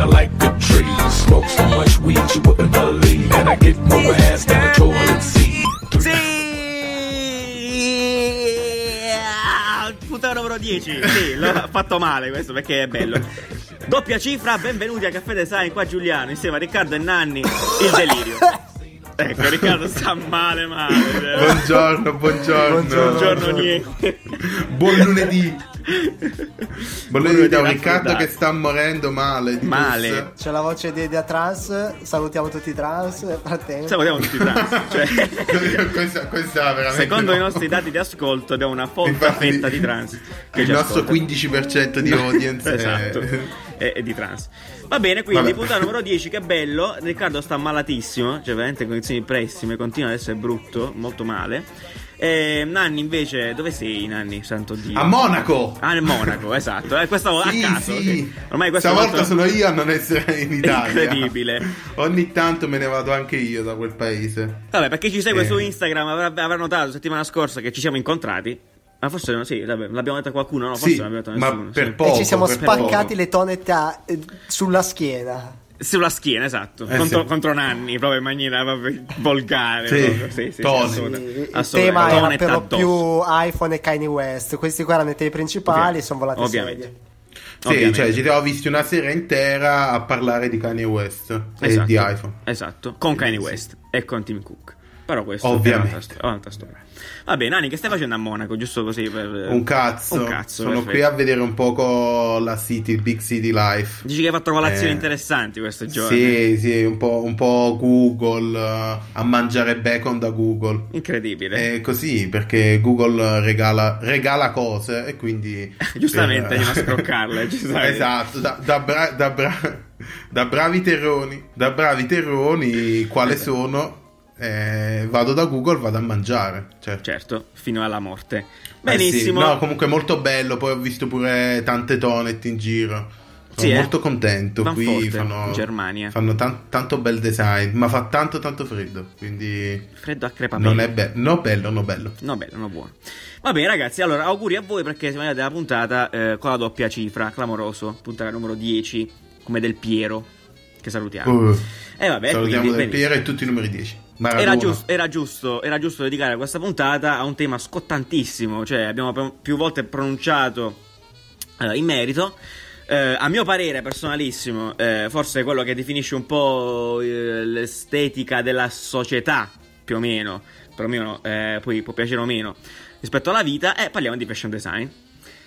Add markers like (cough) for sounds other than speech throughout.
kinda like a tree. Smoke so much weed you wouldn't believe. And I get more ass than a toilet seat. Sì! Puntata numero 10. Sì, l'ho fatto male questo perché è bello. Doppia cifra, benvenuti a Caffè Design qua Giuliano, insieme a Riccardo e Nanni, il delirio. Ecco, Riccardo sta male male. cioè. Buongiorno, buongiorno. Buongiorno niente. Buon lunedì. Da un lunedì Riccardo raffreddato. che sta morendo male. di Male. C'è la voce di Edia Trans, salutiamo tutti i trans frattempo. Salutiamo tutti i trans. Cioè, questa, questa veramente secondo no. i nostri dati di ascolto abbiamo una folta fetta di trans. Che Il nostro ascolta. 15% di audience. esatto. è- E, e di trans. Va bene, quindi Vabbè. puntata numero 10, che bello. Riccardo sta malatissimo, cioè veramente in condizioni pessime, continua ad essere brutto, molto male. E Nanni invece, dove sei Nanni, santo Dio? A Monaco. Ah, nel Monaco, (laughs) esatto. Eh, questa volta Sì, a caso. sì. Ormai questa Stavolta volta sono io a non essere in (laughs) Italia. Incredibile. Ogni tanto me ne vado anche io da quel paese. Vabbè, perché ci segue Eh. su Instagram avrà, avrà notato settimana scorsa che ci siamo incontrati. Ma forse no, sì, vabbè, l'abbiamo detto a qualcuno, no? Forse Sì, non l'abbiamo detto a ma nessuno. per sì. poco. e ci siamo spaccati poco. le tonetà eh, sulla schiena. Sulla schiena, esatto. Eh, contro, sì. contro Nanni, proprio in maniera proprio volgare. Sì, proprio. sì, sì, assolutamente. Il- Assolutamente. tema era per lo più iPhone e Kanye West. Questi qua erano i temi principali, Ovviamente. sono volati Ovviamente. Sì, Ovviamente. cioè ci siamo visti una sera intera a parlare di Kanye West e Esatto. di iPhone. Esatto, con Kanye Sì. West e con Tim Cook. Però questo Ovviamente. è un'altra, sto- un'altra storia. Va bene, Nani, che stai facendo a Monaco? Giusto così per... Un cazzo. Un cazzo, Sono perfetto. qui a vedere un poco la city, il big city life. Dici che hai fatto colazioni Eh, interessanti questo giorno. Sì, sì, un po', un po' Google, eh, a mangiare bacon da Google. Incredibile. È così perché Google regala, regala cose e quindi... (laughs) Giustamente, per- andiamo a scroccarle, (laughs) esatto, da, da bra- da bra- (laughs) da bravi terroni, da bravi terroni, quale Esatto. sono? Eh, vado da Google, vado a mangiare. Certo. Certo, fino alla morte. Eh sì, Benissimo. No, comunque molto bello. Poi ho visto pure tante tonet in giro. Sono Sì, eh? molto contento. Van Qui Forte, fanno, in Germania. fanno tan- tanto bel design, ma fa tanto tanto freddo. Quindi Freddo a crepapelle. non è bello. No, bello, no bello. No, bello, no buono. Va bene, ragazzi. Allora, auguri a voi perché siamo arrivati alla puntata eh, con la doppia cifra. Clamoroso. Puntata numero 10, come del Piero. Che salutiamo. Uh, E vabbè, salutiamo quindi, del benissimo. Piero e tutti i numeri 10. Era giusto, era, giusto, era giusto dedicare questa puntata a un tema scottantissimo, cioè abbiamo più volte pronunciato eh, in merito. Eh, a mio parere personalissimo, eh, forse quello che definisce un po' eh, l'estetica della società, più o meno, perlomeno eh, poi può piacere o meno, rispetto alla vita, e parliamo di fashion design.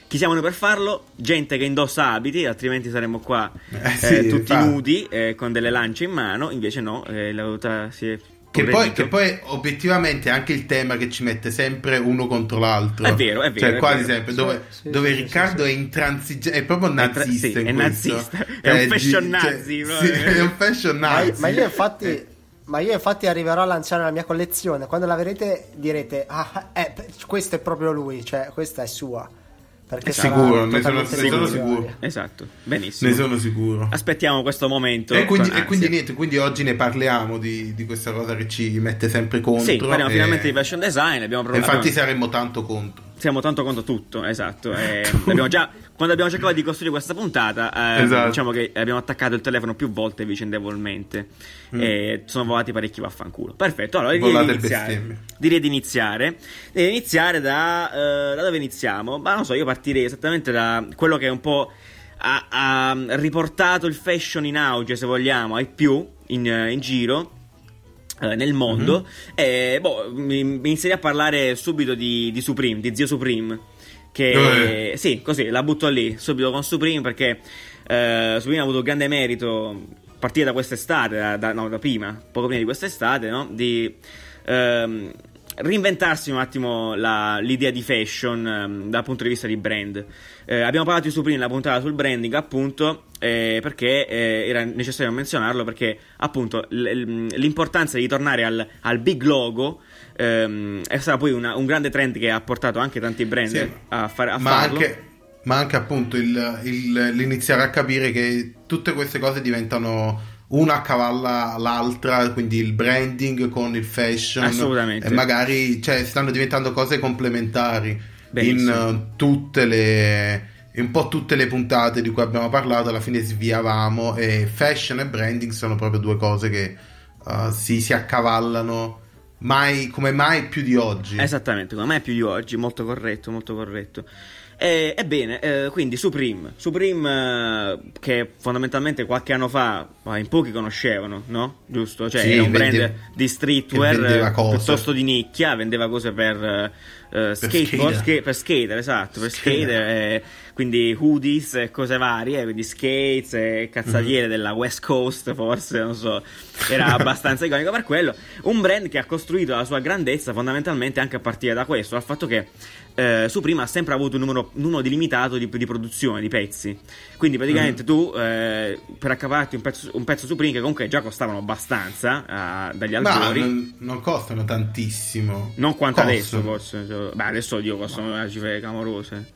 Chi siamo noi per farlo? Gente che indossa abiti, altrimenti saremmo qua Eh, eh, sì, tutti infatti. nudi eh, con delle lance in mano, invece no, eh, la venuta si è Che poi, che poi obiettivamente è anche il tema che ci mette sempre uno contro l'altro. È vero, è vero, Cioè, è quasi vero. sempre. Dove, Sì, dove sì, Riccardo sì, è intransigente, è proprio È tra- nazista. sì, in è questo. nazista. È un fashion gi- nazi, cioè, (laughs) è un fashion Ma, nazi. ma io infatti... Eh, Ma io infatti arriverò a lanciare la mia collezione. Quando la vedrete direte, ah, eh, questo è proprio lui, cioè questa è sua. Perché Esatto. Sicuro, ne sono- ne sono sicuro. Esatto, benissimo. ne sono sicuro. Aspettiamo questo momento. E quindi, e quindi niente, quindi oggi ne parliamo di, di questa cosa che ci mette sempre contro. Sì, parliamo e- finalmente di fashion design. Abbiamo provato. infatti saremmo tanto contro. Siamo tanto contro tutto, esatto. (laughs) Eh, abbiamo già, quando abbiamo cercato di costruire questa puntata, eh, Esatto. diciamo che abbiamo attaccato il telefono più volte vicendevolmente. E sono volati parecchi vaffanculo. Perfetto, allora direi di iniziare. Direi di iniziare. Direi di iniziare da, eh, da dove iniziamo? Ma non so, io partirei esattamente da quello che è un po'. Ha, ha riportato il fashion in auge, se vogliamo, ai più in, in giro eh, nel mondo. Mhm. E boh, mi, mi inizierei a parlare subito di, di Supreme, di zio Supreme. Che Eh. sì, così la butto lì subito con Supreme perché eh, Supreme ha avuto grande merito a partire da quest'estate, da, da- no, da prima, poco prima di quest'estate, no? Di ehm, reinventarsi un attimo la- l'idea di fashion ehm, dal punto di vista di brand. Eh, abbiamo parlato di Supreme nella puntata sul branding, appunto, eh, perché eh, era necessario menzionarlo perché appunto l- l- l'importanza di tornare al, al big logo ehm, è stata poi una- un grande trend che ha portato anche tanti brand Sì. a, fare, a ma, farlo. anche, ma anche appunto il, il- l'iniziare a capire che tutte queste cose diventano una accavalla l'altra, quindi il branding con il fashion. Assolutamente. E magari cioè, stanno diventando cose complementari Benissimo. in eh, tutte le un po' tutte le puntate di cui abbiamo parlato alla fine sviavamo e fashion e branding sono proprio due cose che uh, si, si accavallano mai, come mai più di oggi. Esattamente, come mai più di oggi, molto corretto, molto corretto. E, ebbene, eh, quindi Supreme, Supreme eh, che fondamentalmente qualche anno fa eh, in pochi conoscevano, no? Giusto? Cioè Sì, era un vende- brand di streetwear eh, piuttosto di nicchia, vendeva cose per eh, eh, skateboard, skater. ska- per skater, esatto, per Skater. skater, quindi hoodies e cose varie, quindi skates e cazzatiere della West Coast forse, non so, era abbastanza (laughs) iconico per quello. Un brand che ha costruito la sua grandezza fondamentalmente anche a partire da questo, dal fatto che eh, Supreme ha sempre avuto un numero, numero limitato di, di produzione di pezzi. Quindi praticamente tu eh, per accaparti un pezzo, un pezzo Supreme che comunque già costavano abbastanza eh, dagli Ma albori. non, non costano tantissimo. Non quanto Costano. adesso, forse. Cioè, Beh, adesso dio costano una cifre clamorose.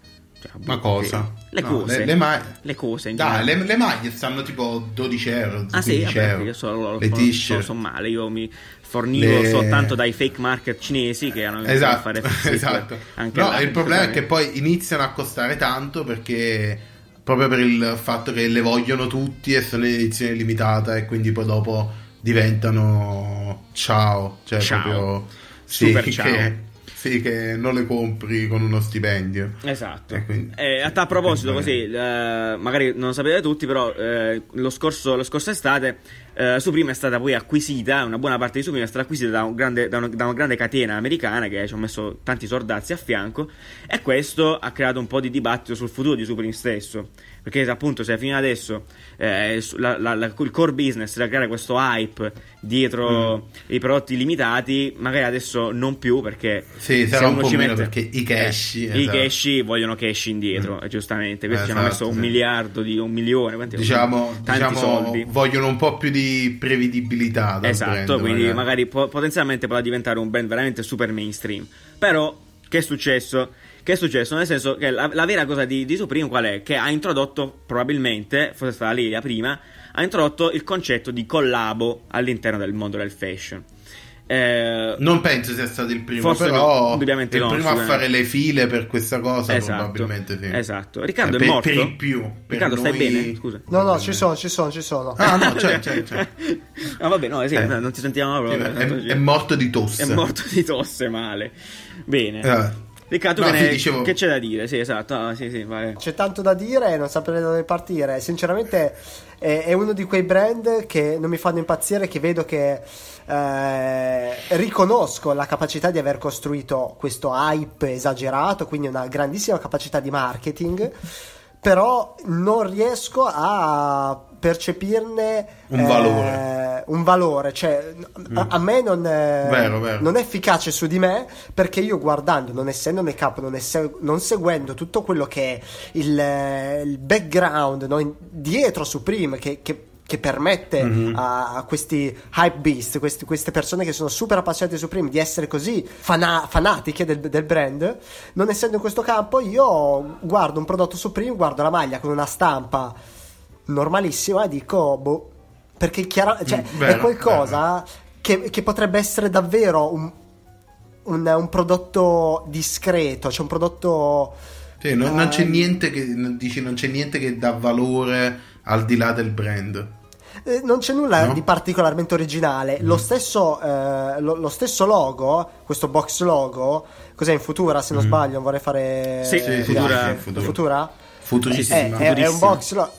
Cioè, Ma cosa? Le No, cose. Le, le ma- Le cose in Dai, le, le maglie stanno tipo 12 euro. Ah sì, 15 vabbè, euro. io so, lo, le lo- t-shirt. lo so male, io mi fornivo Le- soltanto dai fake market cinesi che hanno Esatto, a fare (laughs) esatto. anche No, là, il problema è che poi iniziano a costare tanto perché proprio per il fatto che le vogliono tutti e sono in edizione limitata e quindi poi dopo diventano ciao, cioè Ciao. proprio Super sì, ciao. Che, sì, che non le compri con uno stipendio. Esatto. E quindi- Eh, a tal proposito, così, eh, magari non lo sapete tutti, però eh, lo, scorso, lo scorso estate eh, Supreme è stata poi acquisita, una buona parte di Supreme è stata acquisita da, un grande- da una, da una grande catena americana che ci ha messo tanti sordazzi a fianco e questo ha creato un po' di dibattito sul futuro di Supreme stesso. Perché appunto se fino adesso eh, la- la- la- il core business era creare questo hype dietro Mm. i prodotti limitati, magari adesso non più perché Sì, sarà un po' meno mette- perché i cash, eh, i esatto. cash vogliono cash indietro, eh, giustamente. Questi ci hanno Esatto, messo un sì. miliardo di un milione, quanti- Diciamo, tanti diciamo, soldi. vogliono un po' più di prevedibilità. dal Esatto, brand, quindi magari, po- potenzialmente potrà diventare un brand veramente super mainstream. Però, che è successo? Che è successo? Nel senso che la, la vera cosa di, di Supreme qual è? Che ha introdotto, probabilmente, forse stava lì la prima, ha introdotto il concetto di collabo all'interno del mondo del fashion. Eh, Non penso sia stato il primo, però no, indubbiamente il no, primo a fare le file per questa cosa esatto, probabilmente sì. esatto. Riccardo Eh, è per- morto? per il più, per Riccardo, stai noi- bene? Scusa. No, no, ci sono, ci sono, ci sono. Ah no, c'è, c'è, c'è. Ah, vabbè, no, sì, Eh. non ti sentiamo proprio. È, è morto di tosse. È morto di tosse male. Bene. Riccardo, No, che, dicevo- che c'è da dire? Sì, esatto. Ah, sì, sì, vai. C'è tanto da dire e non saprei da dove partire. Sinceramente è, è uno di quei brand che non mi fanno impazzire, che vedo che eh, riconosco la capacità di aver costruito questo hype esagerato, quindi una grandissima capacità di marketing, però non riesco a percepirne Un eh, valore. un valore, cioè a, a me non è, Vero, vero. non è efficace su di me perché io guardando, non essendo nel capo, non, esse- non seguendo tutto quello che è il, eh, il background no, in- dietro Supreme che, che- che permette Mhm. a, a questi hype beast, questi- queste persone che sono super appassionate di Supreme di essere così fana- fanatiche del, del brand, non essendo in questo campo io guardo un prodotto Supreme, guardo la maglia con una stampa normalissima e dico boh perché chiara- cioè, Mm, vero, è qualcosa che, che potrebbe essere davvero un, un, un prodotto discreto, cioè un prodotto Sì, non, non c'è eh, niente che dici, non c'è niente che dà valore al di là del brand. Eh, non c'è nulla No? di particolarmente originale. Lo, stesso, eh, lo, lo stesso logo, questo box logo, cos'è in Futura se non sbaglio? Non vorrei fare. Sì, Sì, sì, Futura- Futura. Futura? Futurissima. Eh, è, è un box lo-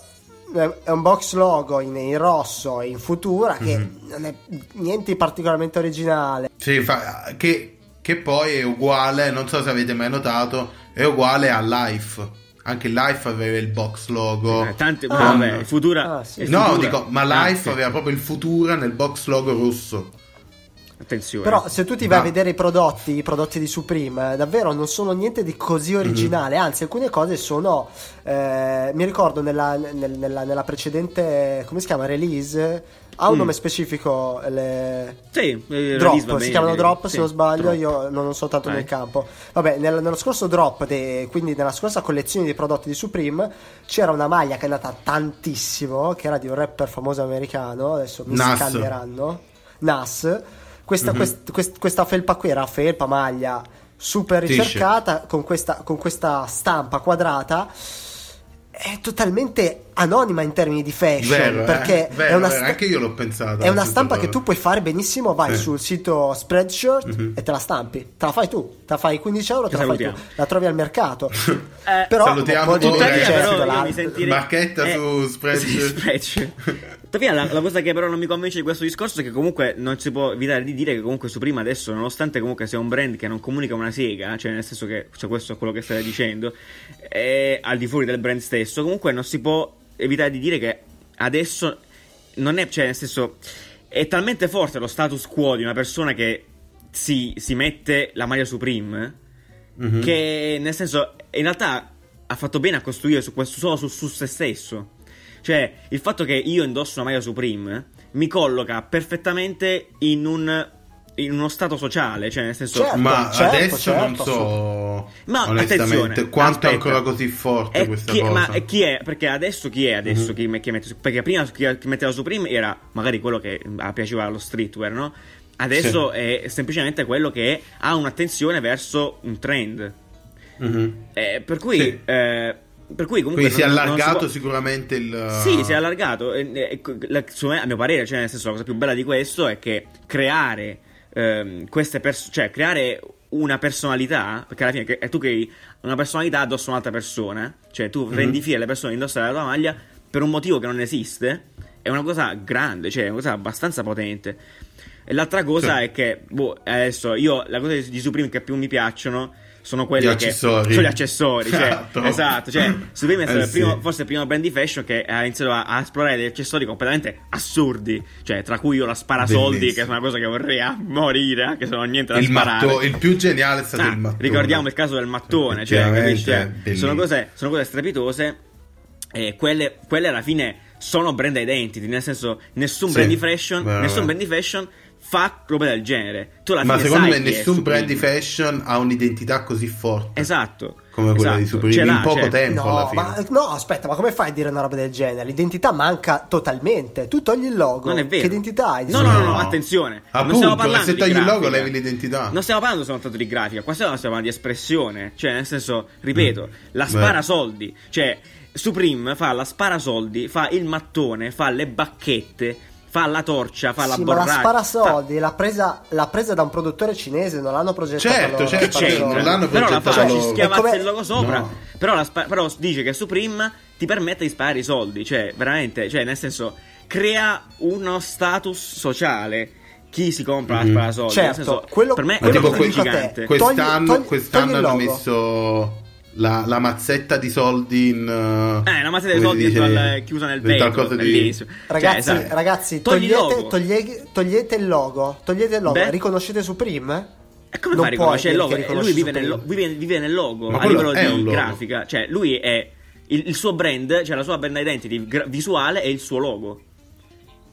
è- è un box logo in, in rosso e in Futura che non è niente di particolarmente originale. Sì, fa- che, che poi è uguale, non so se avete mai notato, è uguale a Life. Anche Life aveva il box logo. Eh, tante, Ah. vabbè, Futura. Ah, sì. no, Futura- dico, ma Ah, Life sì. aveva proprio il Futura nel box logo rosso. Attenzione. Però se tu ti vai Ah. a vedere i prodotti, i prodotti di Supreme, eh, davvero non sono niente di così originale, anzi alcune cose sono, eh, mi ricordo nella, nel- nella- nella precedente, come si chiama, release, ha un Mm. nome specifico, le... Sì, eh, Drop, va si bene, chiamano drop se Sì, non sbaglio, drop. io non sono tanto Vai. nel campo. Vabbè, nel- nello scorso drop, de- quindi nella scorsa collezione di prodotti di Supreme, c'era una maglia che è andata tantissimo, che era di un rapper famoso americano, adesso mi Nas. scambieranno, Nas. Questa, Mhm. quest- quest- questa felpa qui era felpa, maglia super ricercata con questa, con questa stampa quadrata è totalmente anonima in termini di fashion Vero, eh? perché Vero, è una vero, anche io l'ho pensato, È una stampa che tu puoi fare benissimo, vai Sì. sul sito Spreadshirt Mhm. e te la stampi. Te la fai tu, te la fai 15 euro, te Che la fai tu, la trovi al mercato. (laughs) Eh, Però salutiamo un po' di tutti, Tuttavia, però, la- sentirei... Marchetta su Spreadshirt. Sì, Spreadshirt. Tuttavia, la, la cosa che però non mi convince di questo discorso è che comunque non si può evitare di dire che comunque Supreme adesso, nonostante comunque sia un brand che non comunica una sega, cioè nel senso che cioè questo è quello che state dicendo, è al di fuori del brand stesso, comunque non si può evitare di dire che adesso non è, cioè nel senso, è talmente forte lo status quo di una persona che si, si mette la maglia Supreme Mhm. che nel senso in realtà ha fatto bene a costruire su questo solo su, su se stesso cioè il fatto che io indosso una maglia Supreme mi colloca perfettamente in un in uno stato sociale cioè nel senso Certo. Ma certo, adesso non certo, so Ma attenzione, quanto è aspetta. ancora così forte E questa chi, cosa. Ma e chi è? Perché adesso chi è adesso chi, chi mette Perché prima chi, metteva Supreme era magari quello che ah, piaceva allo streetwear, no? Adesso è semplicemente quello che ha un'attenzione verso un trend. Mhm. Eh, per cui... Sì. eh, per cui comunque Quindi si è non- non allargato può- sicuramente il Sì, si è allargato. E- a mio parere, cioè, nel senso, la cosa più bella di questo è che creare ehm, queste persone, cioè, creare una personalità, perché alla fine è tu che hai una personalità addosso a un'altra persona, cioè, tu Mhm. rendi fiere le persone indossare la tua maglia per un motivo che non esiste, è una cosa grande, cioè, è una cosa abbastanza potente. E l'altra cosa Sì. è che, boh, adesso io, la cosa di Supreme che più mi piacciono sono quelle Gli che accessori. sono gli accessori, cioè, Esatto. esatto, cioè, Supreme è stato Eh, il primo, sì. forse il primo brand di fashion che ha iniziato a, a esplorare degli accessori completamente assurdi, cioè tra cui io la sparasoldi, Bellissimo. che è una cosa che vorrei a morire, anche se non ho niente da il, sparare. matto- il più geniale è stato Ah, il mattone. ricordiamo il caso del mattone, cioè? Cioè, sono, cose, sono cose strepitose. E quelle, quelle alla fine sono brand identity, nel senso, nessun Sì, brand di fashion, vero, nessun brand di fashion fa roba del genere. Tu alla Ma secondo sai me nessun Supreme. brand di fashion ha un'identità così forte. Esatto. Come quella di esatto. Supreme, Ce l'ha, in poco cioè, tempo. alla No, fine. ma, no, aspetta, ma come fai a dire una roba del genere? L'identità manca totalmente. Tu togli il logo. Non è vero. Che identità hai? di No, no, no, Supreme? no, attenzione. Appunto, non stiamo parlando se di togli il logo grafica. levi l'identità. Non stiamo parlando soltanto di grafica, qua stiamo stiamo parlando di espressione. Cioè, nel senso, ripeto, la Beh. sparasoldi. Cioè, Supreme fa la sparasoldi, fa il mattone, fa le bacchette, fa la torcia, fa la Sì, ma la borraccia. sparasoldi l'ha presa, l'ha presa da un produttore cinese, non l'hanno progettata Certo, loro. certo, la Che c'entra? certo, non l'hanno però la progettata fa, ci schiavazza E come- il logo sopra. No. Però, la spa- però dice che Supreme ti permette di sparare i soldi. Cioè, veramente, cioè, nel senso, crea uno status sociale. Chi si compra Mhm. la sparasoldi? Certo, nel senso, quello- per me è quello a te, gigante. que- Quest'anno, Togli- togli- quest'anno togli hanno messo la, la mazzetta di soldi in. Eh, una mazzetta di soldi dice? al, chiusa nel vetro. di-. Ragazzi, Cioè, esatto. ragazzi togliete, logo. toglie- togliete il logo. Togliete il logo. Beh. Riconoscete Supreme? E come Non fa a riconoscere il logo? Eh, Lui vive nel, lo- vive- vive nel logo Ma a livello di logo. grafica. Cioè, lui è il, il suo brand, cioè la sua brand identity gra- visuale è il suo logo.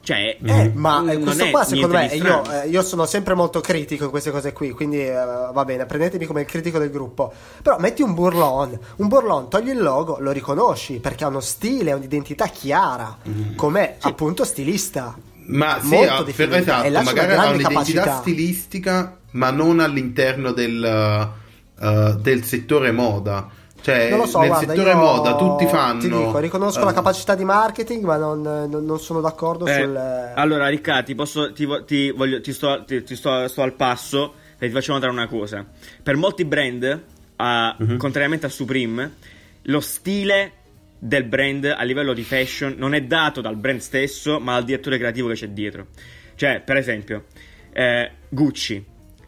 Cioè, Eh, ma eh, questo qua secondo me, io, eh, io sono sempre molto critico in queste cose qui, quindi eh, va bene, prendetemi come il critico del gruppo. Però metti un burlon, un burlon, togli il logo, lo riconosci perché ha uno stile, ha un'identità chiara, Mm. come appunto stilista. Ma sì, Molto ha- definita. per- esatto, E magari ha un'identità capacità. stilistica, ma non all'interno del, uh, del settore moda. Cioè, Non lo so, nel guarda, settore io moda tutti fanno. Ti dico, riconosco eh, la capacità di marketing, ma non, non- non sono d'accordo Eh, sul. Allora, Riccardo, ti, posso, ti, ti voglio, ti sto, ti, ti sto, sto al passo e ti faccio notare una cosa. Per molti brand, ah, Mhm. contrariamente a Supreme, lo stile del brand a livello di fashion non è dato dal brand stesso, ma dal direttore creativo che c'è dietro. Cioè, per esempio, eh, Gucci.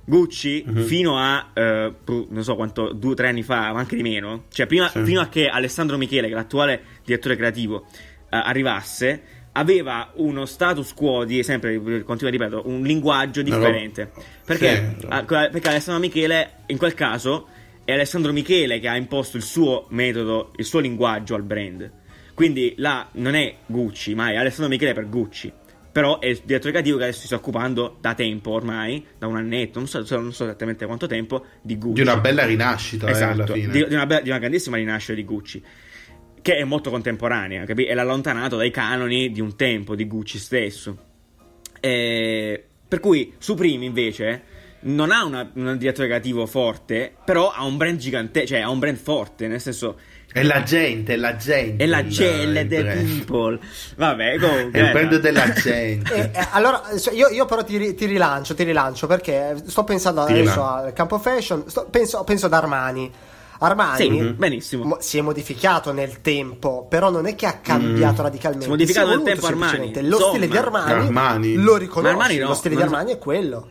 Gucci Mhm. fino a eh, non so quanto, due o tre anni fa, ma anche di meno, cioè prima, Sì. fino a che Alessandro Michele, che è l'attuale direttore creativo, eh, arrivasse, aveva uno status quo di sempre, continuo a ripeto, un linguaggio differente. roba- Perché, Sì, ah, perché Alessandro Michele, in quel caso, è Alessandro Michele che ha imposto il suo metodo, il suo linguaggio al brand. Quindi là non è Gucci, ma è Alessandro Michele per Gucci. Però è il direttore creativo che adesso si sta occupando da tempo ormai, da un annetto, non so, non so esattamente quanto tempo, di Gucci. Di una bella rinascita, eh, Esatto, fine. di, di una, be- di una grandissima rinascita di Gucci. Che è molto contemporanea? E l'ha allontanato dai canoni di un tempo, di Gucci stesso. E- per cui Supreme invece non ha una- un direttore creativo forte, però ha un brand gigante, cioè ha un brand forte, nel senso È la gente, è la gente. è la the brand. people. Vabbè, comunque È il brand della (laughs) gente. Eh, eh, allora, io, io però ti, ti rilancio, ti rilancio perché sto pensando Ti adesso rilancio. al campo fashion, sto- penso, penso ad Armani. Armani Sì, Mhm. benissimo. mo- si è modificato nel tempo, però non è che ha cambiato radicalmente. Si è modificato Si è nel tempo Armani. Lo stile di. Armani, Armani. lo riconosci, Ma Armani no, lo stile di Armani è quello.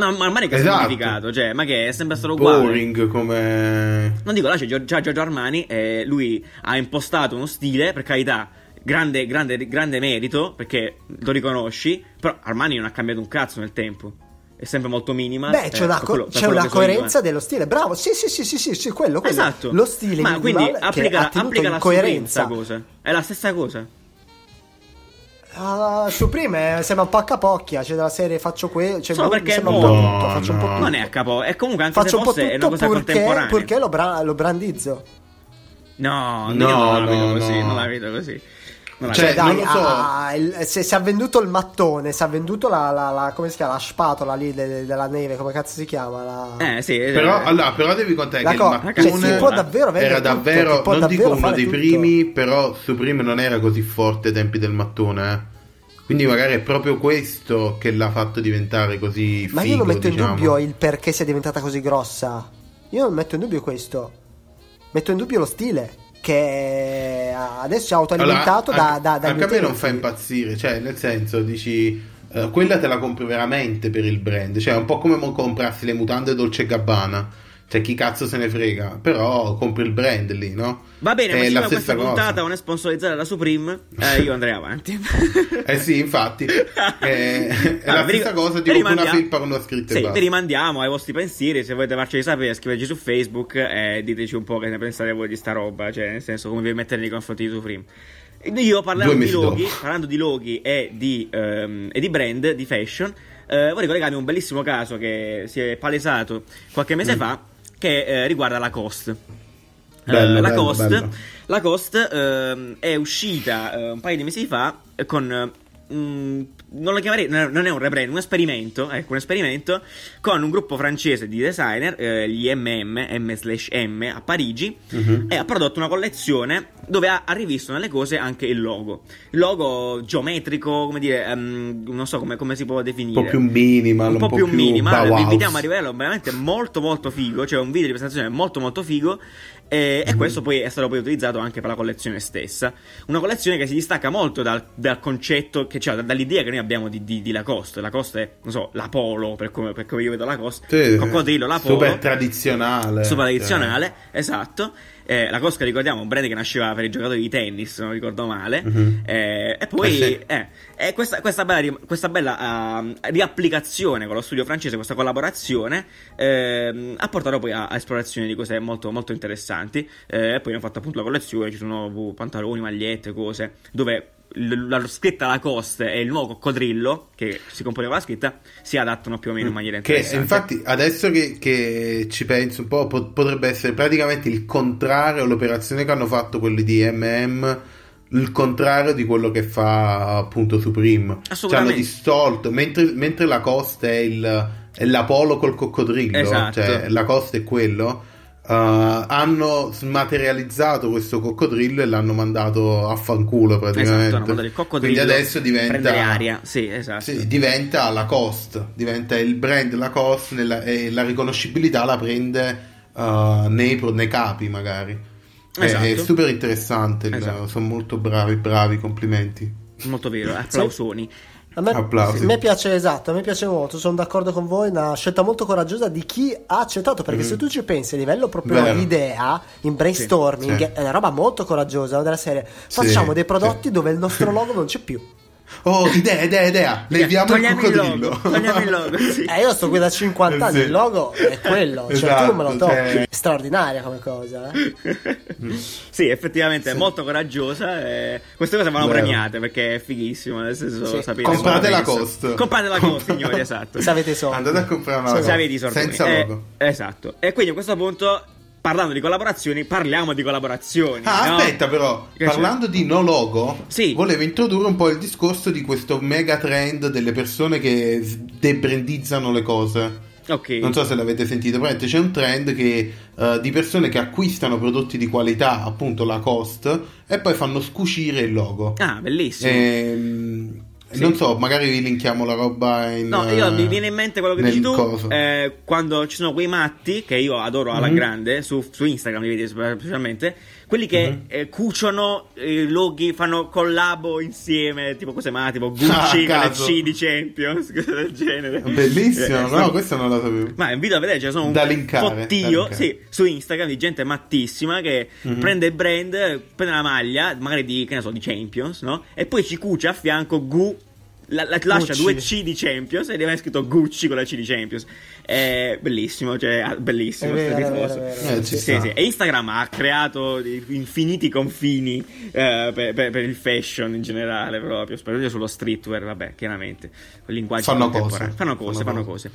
No, ma Armani che Esatto. modificato, cioè, ma che è sempre stato uguale. Boring come... Non dico, là c'è c'è Giorgio Armani, e lui ha impostato uno stile, per carità, grande, grande, grande merito, perché lo riconosci, però Armani non ha cambiato un cazzo nel tempo. È sempre molto minima. Beh, eh, c'è una, per co- quello- c'è una so io, eh. coerenza dello stile. Bravo, sì, sì, sì, sì, sì, sì, quello, quello. Esatto. Lo stile Ma quindi applica, ha applica la coerenza. Cosa. È la stessa cosa. Ah, Supreme eh, sembra un po' a capocchia, cioè della serie faccio quello, cioè, Solo perché sembra un po' tutto, faccio un po' No, tutto. Non è a capo, è comunque anche Faccio se un po' fosse è una tutto cosa purché, contemporanea. purché lo, bra- lo brandizzo. No, No, io non la vedo no, così, no. non la vedo così. Non la Cioè, vedo. non Dai, lo so. ah, il- se si è venduto il mattone, si è venduto la, la- la- come si chiama, la spatola lì de- de- della neve, come cazzo si chiama? La... Eh, sì, Però, eh, allora, però devi contare La che co- il cioè, mattone si può davvero vendere era tutto, davvero, non dico davvero uno fare dei tutto. primi, però Supreme non era così forte ai tempi del mattone, eh. Quindi magari è proprio questo che l'ha fatto diventare così figo, Ma io non metto in diciamo. dubbio il perché sia diventata così grossa. Io non metto in dubbio questo. Metto in dubbio lo stile. Che adesso è autoalimentato Allora, da, da, dagli anche a me non fa impazzire, cioè nel senso dici eh, quella te la compri veramente per il brand, cioè è un po' come comprarsi le mutande Dolce Gabbana. Cioè, chi cazzo se ne frega? Però compri il brand lì, no? Va bene, è ma la questa puntata cosa. non è sponsorizzata da Supreme, eh, io andrei avanti. (laughs) Eh sì, infatti. (laughs) Eh, è la Allora, vi- stessa cosa, vi tipo una felpa con una scritta e Sì, basta. vi rimandiamo ai vostri pensieri. Se volete farceli sapere, scriveteci su Facebook e diteci un po' che ne pensate voi di sta roba. Cioè, nel senso, come vi mettete nei confronti di Supreme. Io parlando di loghi, parlando di loghi e di, ehm, e di brand, di fashion, eh, vorrei collegarmi a un bellissimo caso che si è palesato qualche Mm. mese fa, che eh, riguarda la Cost. Bello, Eh, la bello, Cost, bello. la Cost, ehm, è uscita eh, un paio di mesi fa con eh, mm, non lo chiamerei non è un rebrand, un esperimento, ecco, un esperimento con un gruppo francese di designer, eh, gli MM, M/M a Parigi, Mhm. e ha prodotto una collezione dove ha, ha rivisto nelle cose anche il logo. Il logo geometrico, come dire, ehm, non so come, come si può Un definire. po' più minimal, un po' più minimal, vi invitiamo a livello veramente molto molto figo, cioè un video di presentazione molto molto figo e, Mhm. e questo poi è stato poi utilizzato anche per la collezione stessa. Una collezione che si distacca molto dal, dal concetto, che, cioè dall'idea che noi abbiamo di, di, di Lacoste. Lacoste è, non so, la Polo, per come, per come io vedo Lacoste, Sì, coccodrillo, la Polo. Super tradizionale. Super tradizionale, esatto. Eh, la Cosca, ricordiamo, un brand che nasceva per i giocatori di tennis, se non ricordo male. Mhm. Eh, e poi, Eh eh, questa, questa bella, questa bella ah, riapplicazione con lo studio francese, questa collaborazione, ehm, ha portato poi a, a esplorazioni di cose molto, molto interessanti. Eh, e poi hanno fatto appunto la collezione, ci sono uh, pantaloni, magliette, cose, dove l- la scritta Lacoste e il nuovo coccodrillo, che si compone con la scritta, si adattano più o meno in maniera Che interessante. infatti adesso che, che ci penso un po' po- potrebbe essere praticamente il contrario l'operazione che hanno fatto quelli di MM il contrario di quello che fa appunto Supreme cioè hanno distolto mentre, mentre la costa è il è l'Apollo col coccodrillo Esatto. cioè la costa è quello uh, hanno smaterializzato questo coccodrillo e l'hanno mandato a fanculo praticamente Esatto, il coccodrillo quindi adesso diventa aria. Sì, esatto. sì, diventa Lacoste, diventa il brand Lacoste nella- e la riconoscibilità la prende uh, nei, nei capi magari. È- Esatto. È, super interessante, Esatto. sono molto bravi, bravi, complimenti. Molto vero, applausoni. A me, Applausi. a me piace esatto, a me piace molto, sono d'accordo con voi, una scelta molto coraggiosa di chi ha accettato, perché se tu ci pensi a livello proprio Mm. Vero. di idea, in brainstorming, Sì. è una roba molto coraggiosa della serie. Facciamo Sì, dei prodotti sì. dove il nostro logo non c'è più. Oh, idea, idea, idea! Leviamo il Togliamo il coccodrillo. logo, togliamo il logo, (laughs) sì. Eh, io sto qui da 50 anni, Sì. il logo è quello, cioè Esatto, tu me lo tocchi. cioè- Straordinaria come cosa, eh. (laughs) Sì, effettivamente è molto coraggiosa. E queste cose vanno Vero. premiate perché è fighissimo. Nel senso, Sì. sapete Comprate la. Cost. Comprate la Cost, signori, esatto. Se avete i soldi. Andate a comprare una Se avete i soldi. senza Eh, logo. esatto. E quindi a questo punto, parlando di collaborazioni, parliamo di collaborazioni. Ah, no? aspetta, però, parlando di no logo, Sì. volevo introdurre un po' il discorso di questo mega trend delle persone che debrandizzano le cose. Ok. Non so se l'avete sentito, praticamente c'è un trend che, eh, di persone che acquistano prodotti di qualità, appunto Lacoste, e poi fanno scucire il logo. Ah, bellissimo. Ehm, Sì. Non so, magari vi linkiamo la roba in... No, io eh, mi viene in mente quello che dici tu. eh, quando ci sono quei matti, che io adoro alla Mhm. grande, su, su Instagram li vedi specialmente, quelli che Mhm. eh, cuciono i loghi, fanno collabo insieme, tipo cose ma, tipo (laughs) Ah, Gucci a con le caso. C di Champions, (laughs) cose del genere. Bellissimo, Eh, no, questo non lo sapevo. Ma invito a vedere, cioè, sono un Da linkare, da fottio sì, su Instagram di gente mattissima che Mhm. prende il brand, prende la maglia, magari di, che ne so, di Champions, no? E poi ci cuce a fianco Gu. La, la- lascia Gucci. due C di Champions e deve aver scritto Gucci con la C di Champions. È bellissimo, cioè, ah, bellissimo. È vero. Eh, Sì, sì. E Instagram ha creato infiniti confini eh, per, per- per il fashion in generale, proprio, soprattutto sullo streetwear, vabbè, chiaramente. Con linguaggi Fanno contemporanei. cose. Fanno cose, Fanno fanno cose.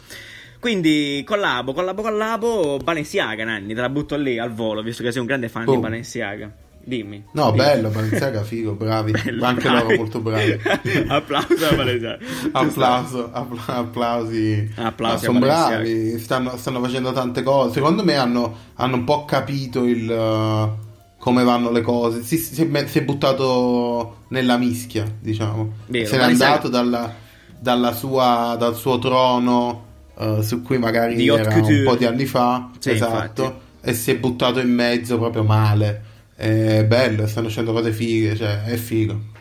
Quindi collabo, collabo, collabo, Balenciaga, Nanni, te la butto lì al volo, visto che sei un grande fan di Boom. Balenciaga. Dimmi. No, Dimmi. bello, Balenciaga, figo, bravi. (laughs) Bello, Anche bravi. loro molto bravi. (laughs) Applauso a Balenciaga. (laughs) Applauso, appla- applausi. Applausi sono bravi, stanno, stanno facendo tante cose. Secondo me hanno, hanno un po' capito il, uh, come vanno le cose. Si, si è, si è buttato nella mischia, diciamo. Vero, Se n'è Balenciaga- andato dalla, dalla sua, dal suo trono uh, su cui magari era un po' di anni fa. Sì, esatto. infatti. E si è buttato in mezzo proprio male. È bello, stanno facendo cose fighe, cioè è figo.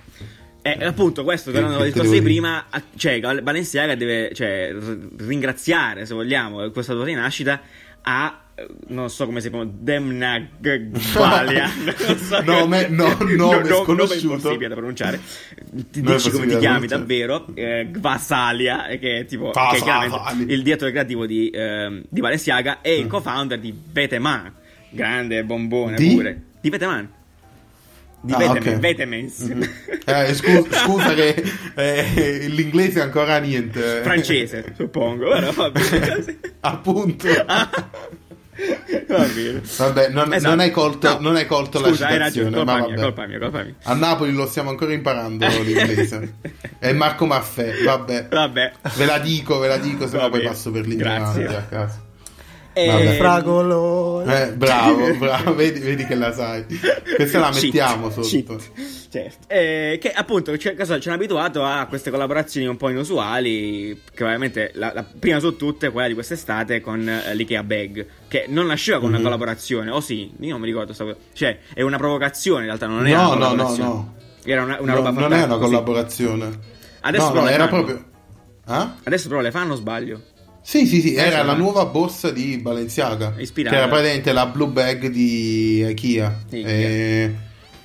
Eh, appunto, questo, Che- di devo dire? prima, cioè, Balenciaga deve cioè, ringraziare, se vogliamo, questa sua rinascita a, eh, non so come si chiama, Demna Gvalia. (laughs) Non so Nome- no, nome nome sconosciuto. impossibile da pronunciare. Ti Non dici come ti chiami davvero, eh, Gvasalia, eh, che è tipo che è il direttore creativo di, ehm, di Balenciaga e Mm. il co-founder di Veteman, grande bombone Di? pure. Di Veteman. Di Ah, Veteman, ok. Vetemens. Eh, scu- scusa che eh, l'inglese ancora niente. francese, suppongo. Però va bene. (laughs) Appunto. Va bene. Vabbè, non, Esatto. non hai colto, No. non hai colto Scusa, la hai ragione, citazione. colpa ma mia, colpa mia, colpa mia. A Napoli lo stiamo ancora imparando l'inglese. È Marco Maffè, vabbè. Vabbè. Ve la dico, ve la dico, se no poi passo per l'ignorante a caso. E... Vabbè. Fragolone. Eh, bravo, (laughs) bravo, vedi, vedi che la sai. Questa la mettiamo sotto. cheat. Certo. Eh, che appunto ci, hanno abituato a queste collaborazioni un po' inusuali. Che ovviamente la, la prima su tutte, quella di quest'estate con eh, l'IKEA Bag. Che non nasceva con Mhm. una collaborazione, o sì, io non mi ricordo. sta cosa. Cioè, è una provocazione in realtà, non è No, una no, no, no. Era una, una No, roba non è una collaborazione. Adesso no, però no, le era fanno. proprio. Ah? Adesso però le fanno sbaglio? Sì, sì, sì, era la nuova borsa di Balenciaga. Ispirata. Che era praticamente la blue bag di Ikea. Eh,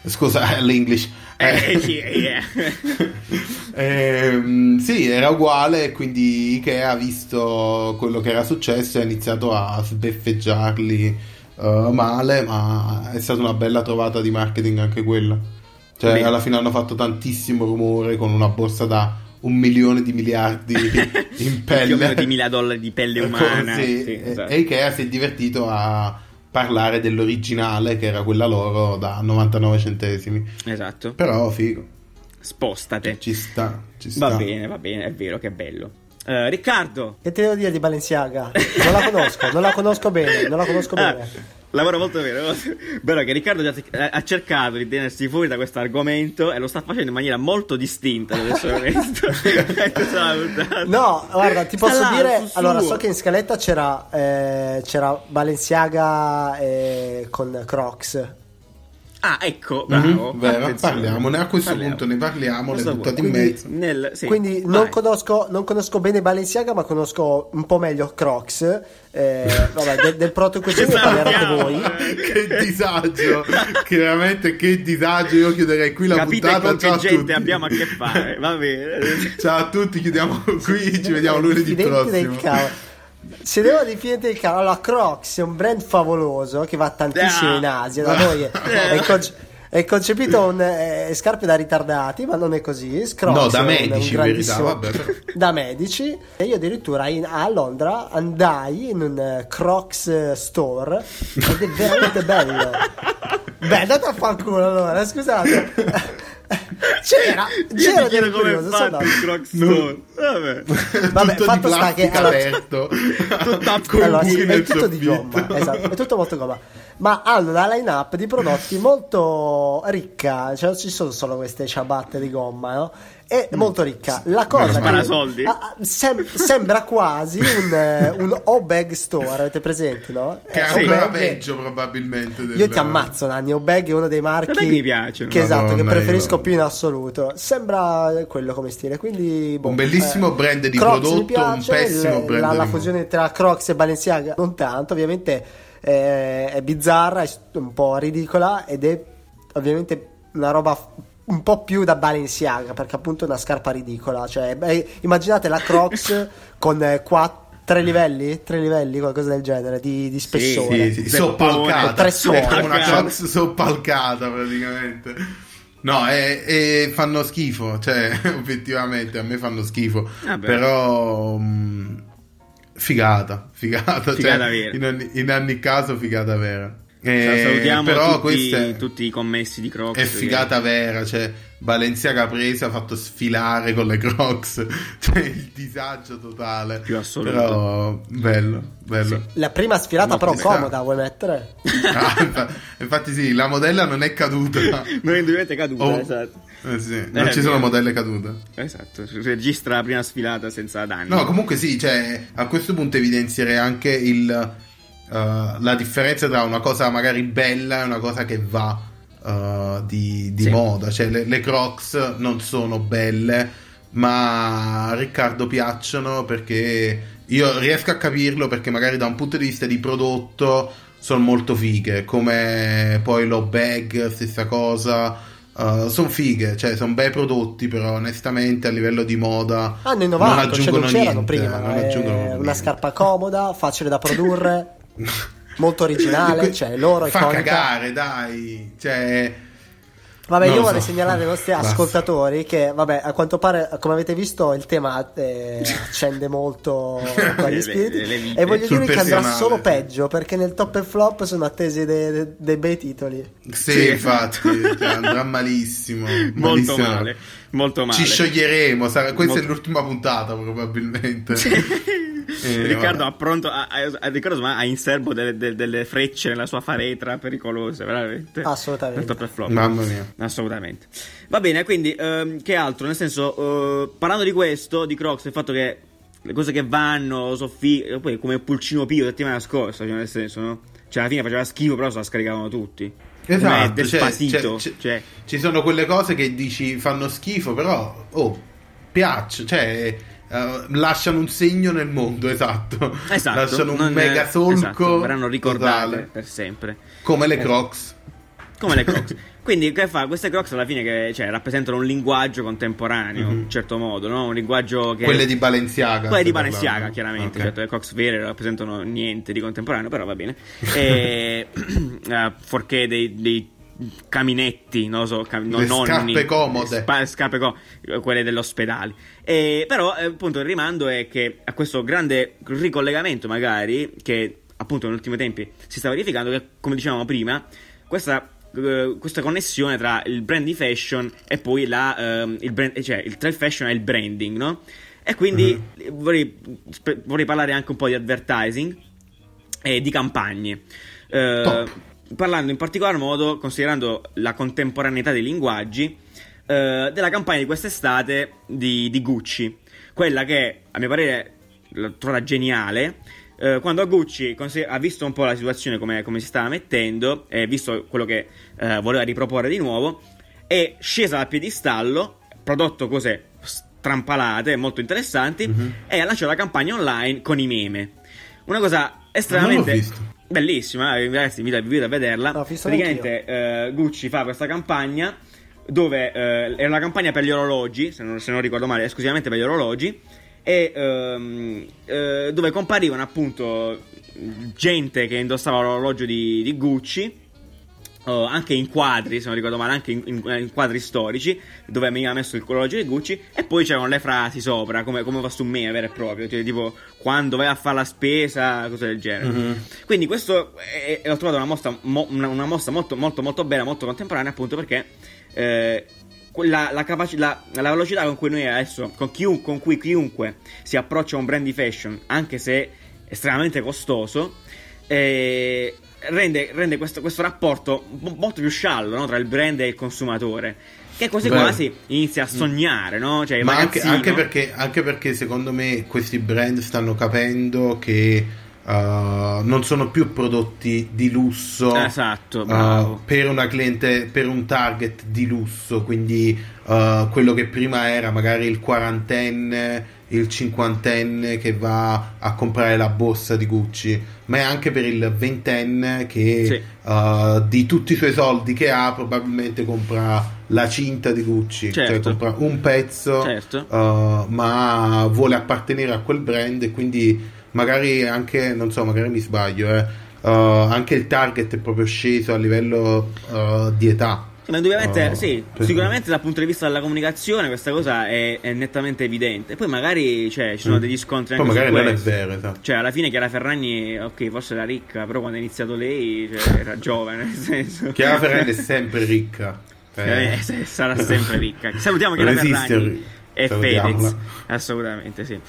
scusa, (laughs) l'English. Eh, yeah, yeah. (laughs) Ehm, sì, era uguale, quindi Ikea ha visto quello che era successo e ha iniziato a sbeffeggiarli eh, male, ma è stata una bella trovata di marketing anche quella. Cioè, Bene. alla fine hanno fatto tantissimo rumore con una borsa da un milione di miliardi (laughs) in pelle. Di mila dollari di pelle umana. Sì, sì, e- esatto. e Ikea si è divertito a parlare dell'originale, che era quella loro da 99 centesimi. Esatto. Però, figo, Spostate. ci sta, ci sta. Va bene, va bene, è vero che è bello. Eh, Riccardo. Che te devo dire di Balenciaga? Non la conosco, non la conosco bene, non la conosco Ah, bene. lavoro molto bene. Bello che Riccardo già ha- cercato di tenersi fuori da questo argomento e lo sta facendo in maniera molto distinta, puntata. (laughs) No, guarda, ti posso là, dire. Allora, so che in scaletta c'era, eh, c'era Balenciaga eh, con Crocs. Ah, ecco, bravo. Mhm, vero, attenzione. parliamone. A questo Parliamo. punto ne parliamo, le buttate in mezzo. Quindi, nel- sì, Quindi non conosco, non conosco bene Balenciaga, ma conosco un po' meglio Crocs. Eh, vabbè, del, del in questione ne parlerete voi. che disagio, che veramente che disagio. Io chiuderei qui la Capite puntata. con Ciao che a gente tutti. abbiamo a che fare, va bene. Ciao a tutti, chiudiamo qui. Ci vediamo lunedì prossimo. Se devo diffidente del cavolo, allora Crocs è un brand favoloso che va tantissimo Ah. in Asia. Da noi è, è conce- è concepito un, eh, scarpe da ritardati, ma non è così. Crocs No, da è un- medici, un in verità, vabbè, (laughs) da medici. E io addirittura in- a Londra andai in un eh, Crocs eh, store ed è veramente bello. (laughs) Beh, andate a fanculo allora, scusate. C'era, (laughs) c'era Io chiedo del come curioso, è sono fatto il Croc Store. Vabbè. Vabbè, tutto fatto di sta che- allora- aperto (laughs) Tutto Allora, sì, è tutto di gomma, esatto, è tutto molto gomma. Ma hanno una line-up di prodotti molto ricca, cioè non ci sono solo queste ciabatte di gomma, no? È molto ricca. La cosa che Sparasoldi? Ah, ah, sem- sembra quasi un, eh, un O-Bag store, avete presente, no? che è Eh, ancora peggio probabilmente del... Io ti ammazzo, Nanni. O-Bag è uno dei marchi O-Bag mi che, esatto, che Madonna, preferisco io- più in assoluto. Sembra quello come stile. Quindi, boh, Un bellissimo brand di Crocs prodotto, mi piace, un pessimo il- brand La, la fusione tra Crocs e Balenciaga, non tanto, ovviamente eh, è bizzarra, è un po' ridicola ed è ovviamente una roba un po' più da Balenciaga perché appunto è una scarpa ridicola. Cioè, beh, immaginate la Crocs (laughs) con eh, qua- tre livelli, tre livelli, qualcosa del genere di, di spessore. Sì, sì, Zeppone, soppalcata. tre come una Soppalcata. Crocs soppalcata praticamente. No, e, e fanno schifo, cioè (laughs) obiettivamente a me fanno schifo. Vabbè. Però mh, figata, figata, Figata cioè, vera. in, ogni, in ogni caso figata vera. Cioè, Eh, salutiamo però tutti, tutti i commessi di Crocs. è figata vera, cioè Balenciaga presa ha fatto sfilare con le Crocs, (laughs) cioè il disagio totale. Più assoluto. Però bello, bello. La prima sfilata Molto però comoda, vuoi mettere? Ah, infa- infatti sì, la modella non è caduta. (laughs) Non è indubbiamente caduta, Oh. esatto. Eh sì, non Eh, ci sono vero. modelle cadute. Esatto, registra la prima sfilata senza danni. No, comunque sì, cioè, a questo punto evidenzierei anche il, uh, la differenza tra una cosa magari bella e una cosa che va uh, di, di Sì. moda. Cioè, le, le Crocs non sono belle, ma a Riccardo piacciono perché io riesco a capirlo perché magari da un punto di vista di prodotto sono molto fighe, come poi lo bag, stessa cosa. sono fighe, cioè sono bei prodotti, però onestamente a livello di moda Hanno non innovato, cioè aggiungono non c'erano niente, prima. non è aggiungono una niente. scarpa comoda, facile da produrre, (laughs) (laughs) molto originale, cioè loro fa iconica. cagare, dai. Cioè, Vabbè, Non io vorrei so. segnalare ai nostri Basta. ascoltatori che, vabbè, a quanto pare, come avete visto, il tema eh, (laughs) accende molto (laughs) gli spiriti. le- le vite. e voglio Sul dire che andrà solo sì. peggio perché nel top e flop sono attesi dei, dei- dei bei titoli. sì, Sì. infatti, cioè, andrà malissimo. molto malissimo. male, molto male. Ci scioglieremo, sarà- questa Molto- è l'ultima puntata probabilmente. Eh, (laughs) Riccardo ha pronto a, a- a- Riccardo ha in serbo delle, delle- delle frecce nella sua faretra pericolose, veramente. Assolutamente. Mamma mia. Assolutamente. Va bene, quindi ehm, che altro? Nel senso, eh, parlando di questo, di Crocs, il fatto che le cose che vanno, soffi, poi come Pulcino Pio settimana scorsa, cioè nel senso, no? Cioè alla fine faceva schifo, però se la scaricavano tutti. Esatto, del cioè, spasito, cioè, cioè, Ci sono quelle cose che dici fanno schifo, però oh, piacciono, cioè eh, lasciano un segno nel mondo, esatto. esatto. lasciano un mega solco. esatto, verranno ricordate totale, per sempre. come le Crocs. Come le Crocs. (laughs) Quindi che fa? Queste Crocs alla fine che, cioè, rappresentano un linguaggio contemporaneo, in un certo modo, no? Un linguaggio che... Mhm. Quelle di Balenciaga. Quelle di Balenciaga, parlando. chiaramente. Ok. Certo, le Crocs vere non rappresentano niente di contemporaneo, però va bene. (laughs) E, (clears throat) eh, forché dei, dei caminetti, non lo so, cam- non Le nonni, scarpe comode. spa- scarpe co- quelle dell'ospedale. E, però, eh, appunto, il rimando è che a questo grande ricollegamento, magari, che appunto negli ultimi tempi si sta verificando, che come dicevamo prima, questa, questa connessione tra il brand di fashion e poi la, ehm, il brand, cioè il, tra il fashion e il branding, no? E quindi Mhm. vorrei, vorrei parlare anche un po' di advertising e di campagne. Eh, Top. parlando in particolar modo, considerando la contemporaneità dei linguaggi, eh, della campagna di quest'estate di, di Gucci. Quella che, a mio parere, l'ho trovata geniale. Eh, quando Gucci consi- ha visto un po' la situazione come, come si stava mettendo, e visto quello che eh, voleva riproporre di nuovo, è scesa dal piedistallo, prodotto cose strampalate, molto interessanti, Mhm. e ha lanciato la campagna online con i meme. Una cosa estremamente bellissima, eh, ragazzi, vi invito a vederla. Visto Praticamente eh, Gucci fa questa campagna dove eh, è una campagna per gli orologi, se non, se non ricordo male, esclusivamente per gli orologi, e ehm, eh, dove comparivano appunto gente che indossava l'orologio di, di Gucci. eh, anche in quadri, se non ricordo male, anche in, in- in quadri storici dove veniva messo il orologio di Gucci e poi c'erano le frasi sopra, come, come va su me vero e proprio, cioè tipo quando vai a fare la spesa, cose del genere. Mhm. Quindi questo è, è- l'ho trovato una mossa, mo- una, una mossa molto molto molto bella, molto contemporanea appunto perché eh, la, la, capaci- la, la velocità con cui noi adesso, con, chiun- con cui chiunque si approccia a un brand di fashion, anche se estremamente costoso, eh, rende, rende questo, questo rapporto mo- molto più sciallo no? tra il brand e il consumatore. Che quasi Beh. quasi inizia a sognare, no? Cioè, Ma anche, anche perché, anche perché secondo me questi brand stanno capendo che uh, non sono più prodotti di lusso Esatto, uh, per una cliente, per un target di lusso, quindi uh, quello che prima era magari il quarantenne, il cinquantenne che va a comprare la borsa di Gucci, ma è anche per il ventenne che Sì. di tutti i suoi soldi che ha probabilmente compra la cinta di Gucci, cioè Certo. compra un pezzo Certo. ma vuole appartenere a quel brand e quindi magari anche, non so, magari mi sbaglio, eh, uh, anche il target è proprio sceso a livello uh, di età. Indubbiamente, Oh, sì, sicuramente dal punto di vista della comunicazione questa cosa è, è nettamente evidente. Poi magari cioè, ci sono Mm. degli scontri Poi anche magari su non è vero, esatto. Cioè, alla fine Chiara Ferragni, ok, forse era ricca, però quando ha iniziato lei cioè, era giovane, (laughs) nel senso... Chiara Ferragni è sempre ricca. Eh, Eh, sarà sempre ricca. Salutiamo Chiara Ferragni e. Fedez. Assolutamente, sì.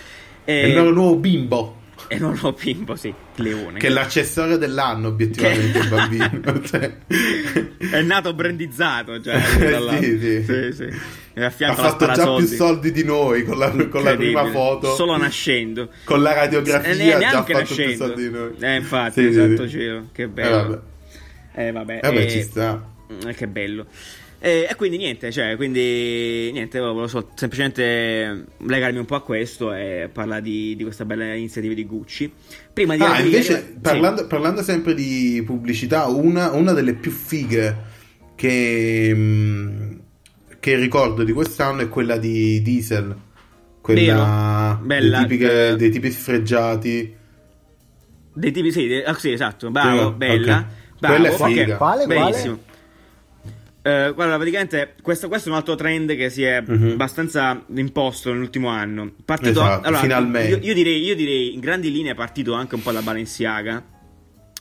È il loro nuovo bimbo, e non lo pimpo, sì, Leone. che è l'accessorio dell'anno, obiettivamente, il bambino. (laughs) Cioè, È nato brandizzato, cioè, Eh, sì, sì. sì, sì. Ha fatto già più soldi di noi con la, con la prima foto. Solo nascendo. Con la radiografia Eh, ne- ha già neanche fatto più nascendo. soldi di noi. Eh, infatti, Sì, esatto, sì. cielo. Che Eh, bello. vabbè. Eh, vabbè. Vabbè, eh, ci sta. eh, che bello. Eh, E, quindi niente, cioè, quindi niente, volevo so- semplicemente legarmi un po' a questo e parlare di, di questa bella iniziativa di Gucci. Prima di Ah, di- invece, sì. parlando, parlando sempre di pubblicità, una, una delle più fighe che, mm, che ricordo di quest'anno è quella di Diesel. Quella Vero. Bella. dei, tipiche- dei tipi sfregiati. Dei tipi, sì, de- ah, sì, esatto, bravo, Sì, bella. ok. Bravo, Quella è figa. Quale, quale? Benissimo. Eh, guarda, praticamente questo, questo è un altro trend che si è Mhm. abbastanza imposto nell'ultimo anno. Partito, Esatto, allora, finalmente. Io, io direi, io direi in grandi linee è partito anche un po' da Balenciaga.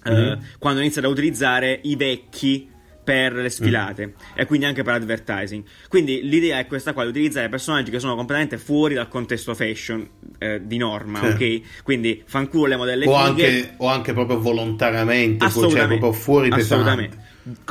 eh, Mhm. quando iniziano a utilizzare i vecchi per le sfilate Mm. e quindi anche per advertising. Quindi l'idea è questa qua, di utilizzare personaggi che sono completamente fuori dal contesto fashion eh, di norma, Sì. ok? Quindi fanculo le modelle O fighe. anche, o anche proprio volontariamente, cioè proprio fuori Assolutamente.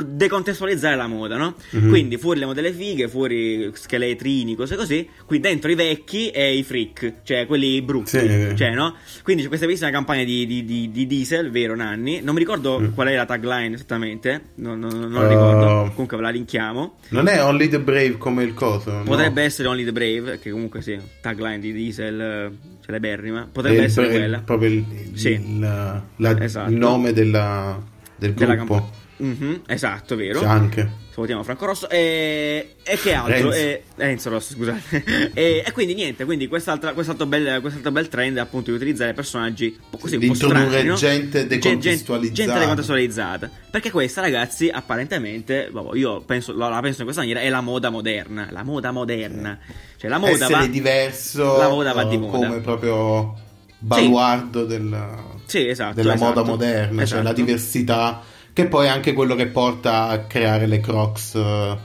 Decontestualizzare la moda, no? Mhm. Quindi fuori le modelle fighe, fuori scheletrini, cose così. Qui dentro i vecchi e i freak, cioè quelli brutti. Sì. Cioè, no? Quindi c'è questa bellissima campagna di, di- di- di diesel, vero Nanni? Non mi ricordo Mm. qual è la tagline esattamente. Non, non- non lo Uh, ricordo. Comunque ve la linkiamo. Non è Only the Brave come il coso? no? Potrebbe essere Only the Brave, che comunque sì, tagline di diesel eh, celeberrima. Potrebbe È essere il- quella. proprio il, Sì. il- la- Esatto. il nome della, del Della gruppo. Mhm, esatto, vero. Sì, anche. Salutiamo Franco Rosso. E, e che altro? Renzo. E, Enzo Rosso, scusate. e, e quindi niente, quindi quest'altra- quest'altro, bel, quest'altro bel trend è appunto di utilizzare personaggi così, un po' strani, no? gente Gen- decontestualizzata. Gente decontestualizzata. Perché questa, ragazzi, apparentemente, io penso, la penso in questa maniera, è la moda moderna. La moda moderna. Cioè la moda Essere va... diverso la moda va di eh, moda. come proprio baluardo del- Sì, esatto. della esatto. moda moderna, cioè la Esatto. diversità, che poi è anche quello che porta a creare le Crocs eh,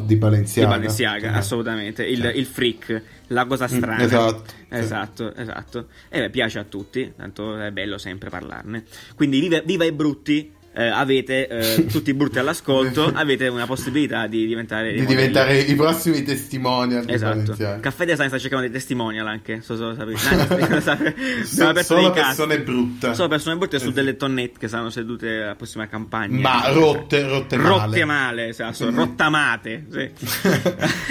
di Di Balenciaga. Balenciaga, Eh. assolutamente. Il, Sì. il freak, la cosa Mm, strana. esatto, sì. Esatto, esatto. E beh, piace a tutti, tanto è bello sempre parlarne. Quindi, viva, viva i brutti. Eh, avete eh, (laughs) tutti i brutti all'ascolto, avete una possibilità di diventare Di diventare i prossimi testimonial Esatto. Caffè Design sta cercando dei testimonial anche. So, so, sapete. Nanni, sapete. So- Abbiamo aperto solo dei cast. persone brutte. Solo persone brutte Eh su delle tonnette che saranno sedute alla prossima campagna. Ma rotte, rotte male. Rotte male, esatto, rottamate. Sì.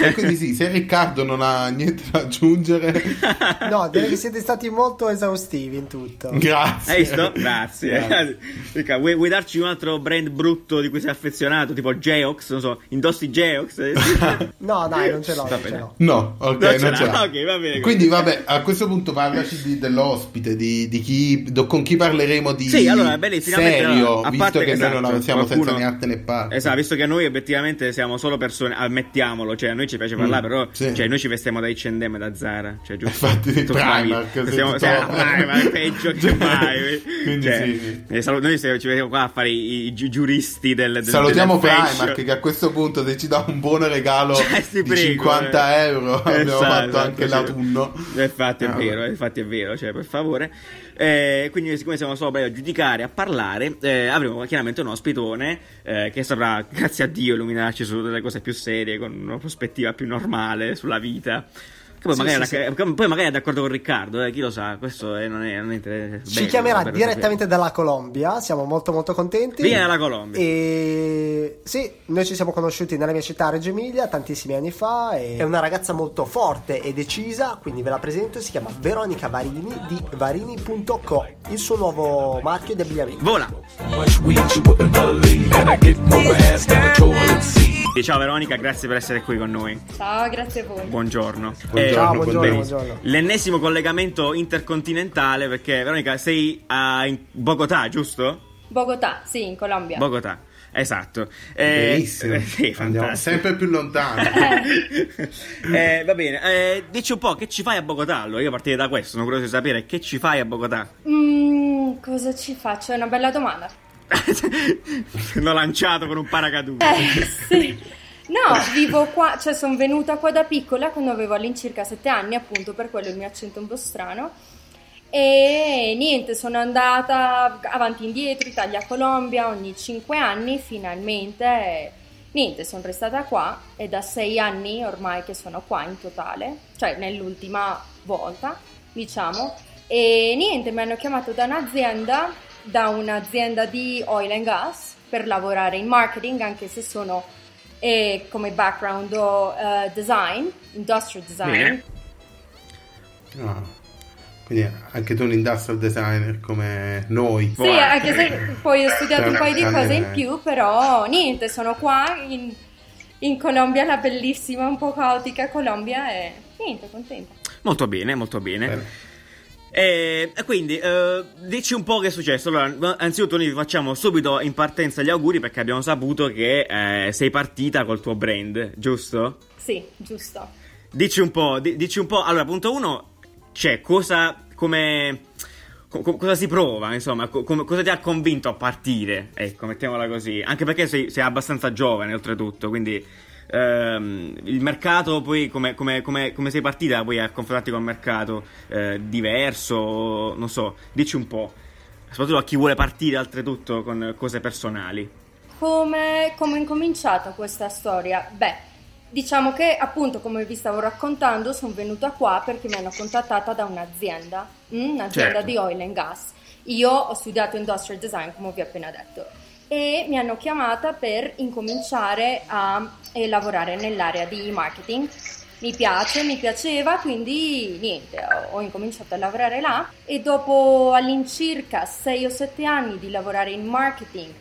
(laughs) e quindi sì, se Riccardo non ha niente da aggiungere, (laughs) No, direi che siete stati molto esaustivi in tutto. grazie. Hai visto? Grazie. Grazie. Mica, vuoi, vuoi darci un altro brand brutto di cui sei affezionato? Tipo Geox? Non so, indossi Geox? (laughs) No, dai, non ce l'ho. Va Non ce bene. l'ho. No, ok, Non ce non ce l'ha. Ok, va bene. Quindi vabbè, a questo punto parlaci di- dell'ospite, di, di chi, do- con chi parleremo di Sì, allora, bene, serio, a visto che esatto, noi non siamo qualcuno- senza né arte né parte. Esatto, visto che noi obiettivamente siamo solo persone, ammettiamolo, cioè a noi ci piace parlare, Mm, però sì. cioè, noi ci vestiamo da H&M e da Zara, cioè giusto? Infatti, Tutta la Primark, sì, siamo, tutto- siamo (laughs) Primark, peggio che mai. Quindi Cioè, sì. eh, noi se- ci vediamo qua a fare i, i gi- giuristi del, del Salutiamo. Primark che a questo punto se ci dà un buon regalo (laughs) Cioè, di prego, 50 eh. euro abbiamo Esatto, fatto esatto, anche sì. l'autunno. Infatti è Ah, vero, infatti è vero, cioè per favore. Eh, quindi siccome siamo solo bravi a giudicare, a parlare, eh, avremo chiaramente un ospitone eh, che saprà, (laughs) grazie a Dio, illuminarci su delle cose più serie, con una prospettiva più normale sulla vita. Che poi, Sì, magari, sì, è- che poi magari è d'accordo con Riccardo, eh, chi lo sa, questo è- non è, non è Ci chiamerà direttamente dalla Colombia, siamo molto molto contenti. Vieni dalla Colombia. E sì, noi ci siamo conosciuti nella mia città Reggio Emilia tantissimi anni fa. E... È una ragazza molto forte e decisa, quindi ve la presento. Si chiama Veronica Varini di varini.co, il suo nuovo marchio di abbigliamento. Vola! Ciao Veronica, grazie per essere qui con noi. Ciao, grazie a voi. Buongiorno. Buongiorno, Ciao, buongiorno, buongiorno. L'ennesimo collegamento intercontinentale perché Veronica sei a Bogotà, giusto? Bogotà, sì, in Colombia. Bogotà, esatto. Eh, Benissimo. eh, sì, Andiamo sempre più lontano. (laughs) Eh, va bene, eh, dici un po' che ci fai a Bogotà? Allora, io partirei da questo, sono curioso di sapere che ci fai a Bogotà. Mm, cosa ci faccio? È una bella domanda. L'ho (laughs) lanciato con un paracadute. Eh, sì. No, vivo qua, cioè sono venuta qua da piccola quando avevo all'incirca sette anni, appunto per quello il mio accento è un po' strano. E niente, sono andata avanti e indietro, Italia-Colombia ogni cinque anni, finalmente. Niente, sono restata qua e da sei anni ormai che sono qua in totale, cioè nell'ultima volta, diciamo. E niente, mi hanno chiamato da un'azienda, da un'azienda di oil and gas per lavorare in marketing, anche se sono eh, come background ho, eh, design, industrial design. Ah. Quindi anche tu un industrial designer come noi. Sì, anche se poi ho studiato un paio di cose in più, però niente, sono qua in, in Colombia, la bellissima, un po' caotica Colombia e niente, contenta. Molto bene, molto bene. Bene. E, quindi, eh, dici un po' che è successo. Allora, anzitutto noi vi facciamo subito in partenza gli auguri perché abbiamo saputo che eh, sei partita col tuo brand, giusto? Sì, giusto. Dici un po', di- dici un po'. Allora, punto uno, c'è cosa, come, co- co- cosa si prova, insomma, co- cosa ti ha convinto a partire? Ecco, mettiamola così. Anche perché sei, sei abbastanza giovane, oltretutto, quindi ehm, il mercato, poi come, come- come- come sei partita poi a confrontarti con un mercato eh, diverso, non so, dici un po'. Soprattutto a chi vuole partire, oltretutto, con cose personali. Come, come è incominciata questa storia? Beh, diciamo che appunto come vi stavo raccontando sono venuta qua perché mi hanno contattata da un'azienda, mm, un'azienda Certo. di oil and gas. Io ho studiato industrial design come vi ho appena detto e mi hanno chiamata per incominciare a eh, lavorare nell'area di marketing. Mi piace, mi piaceva, quindi niente, ho, incominciato a lavorare là e dopo all'incirca 6 o 7 anni di lavorare in marketing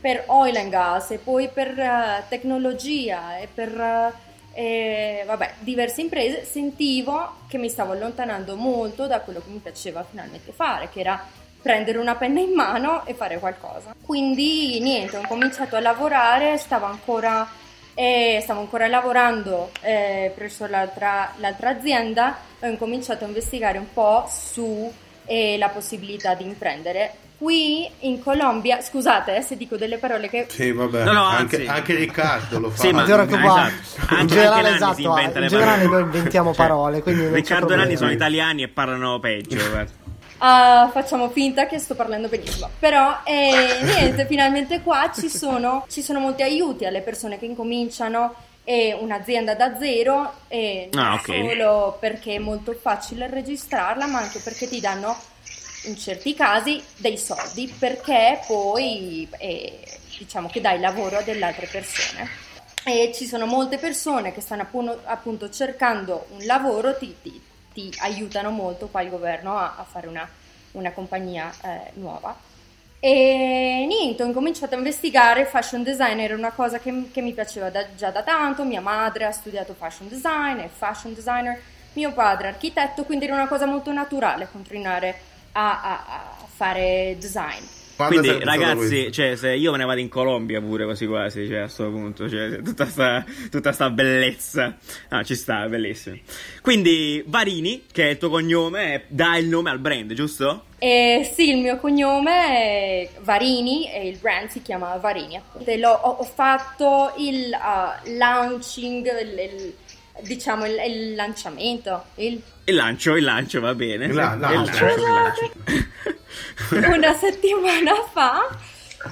per oil and gas e poi per eh, tecnologia e per eh, eh, vabbè, diverse imprese, sentivo che mi stavo allontanando molto da quello che mi piaceva finalmente fare, che era prendere una penna in mano e fare qualcosa. Quindi niente, ho cominciato a lavorare, stavo ancora, eh, stavo ancora lavorando eh, presso l'altra, l'altra azienda e ho incominciato a investigare un po' su eh, la possibilità di imprendere. Qui in Colombia, scusate eh, se dico delle parole che Sì, vabbè. No, no, anche, anche Riccardo lo (laughs) fa. Sì, ma- eh, qua, esatto. in Anche- generale, anche Nanni si esatto, in le generale noi inventiamo Cioè, parole, quindi Riccardo e. Nanni sono italiani e parlano peggio. guarda. (laughs) Ah, facciamo finta che sto parlando benissimo. Però, eh, (laughs) niente, finalmente qua ci sono, ci sono molti aiuti alle persone che incominciano eh, un'azienda da zero, e non Ah, ok. solo perché è molto facile registrarla, ma anche perché ti danno in certi casi dei soldi, perché poi eh, diciamo che dai lavoro a delle altre persone. E ci sono molte persone che stanno appunto, appunto cercando un lavoro, ti, ti- ti aiutano molto qua il governo a, a fare una, una compagnia eh, nuova. E niente, ho incominciato a investigare fashion design, era una cosa che, che mi piaceva da- già da tanto, mia madre ha studiato fashion design, è fashion designer, mio padre architetto, quindi era una cosa molto naturale continuare a, a- a fare design. Quando Quindi, ragazzi, questo? cioè, se io me ne vado in Colombia pure quasi quasi, cioè, a sto punto, cioè, tutta sta, tutta sta bellezza. Ah, ci sta, bellissimo. Quindi, Varini, che è il tuo cognome, dà il nome al brand, giusto? Eh, sì, il mio cognome è Varini e il brand si chiama Varini. appunto. L'ho- ho, ho fatto il uh, launching, il- il- diciamo il, il lanciamento, il- Il lancio, il lancio, va bene. La- Il lancio. lancio, il lancio. (laughs) una settimana fa.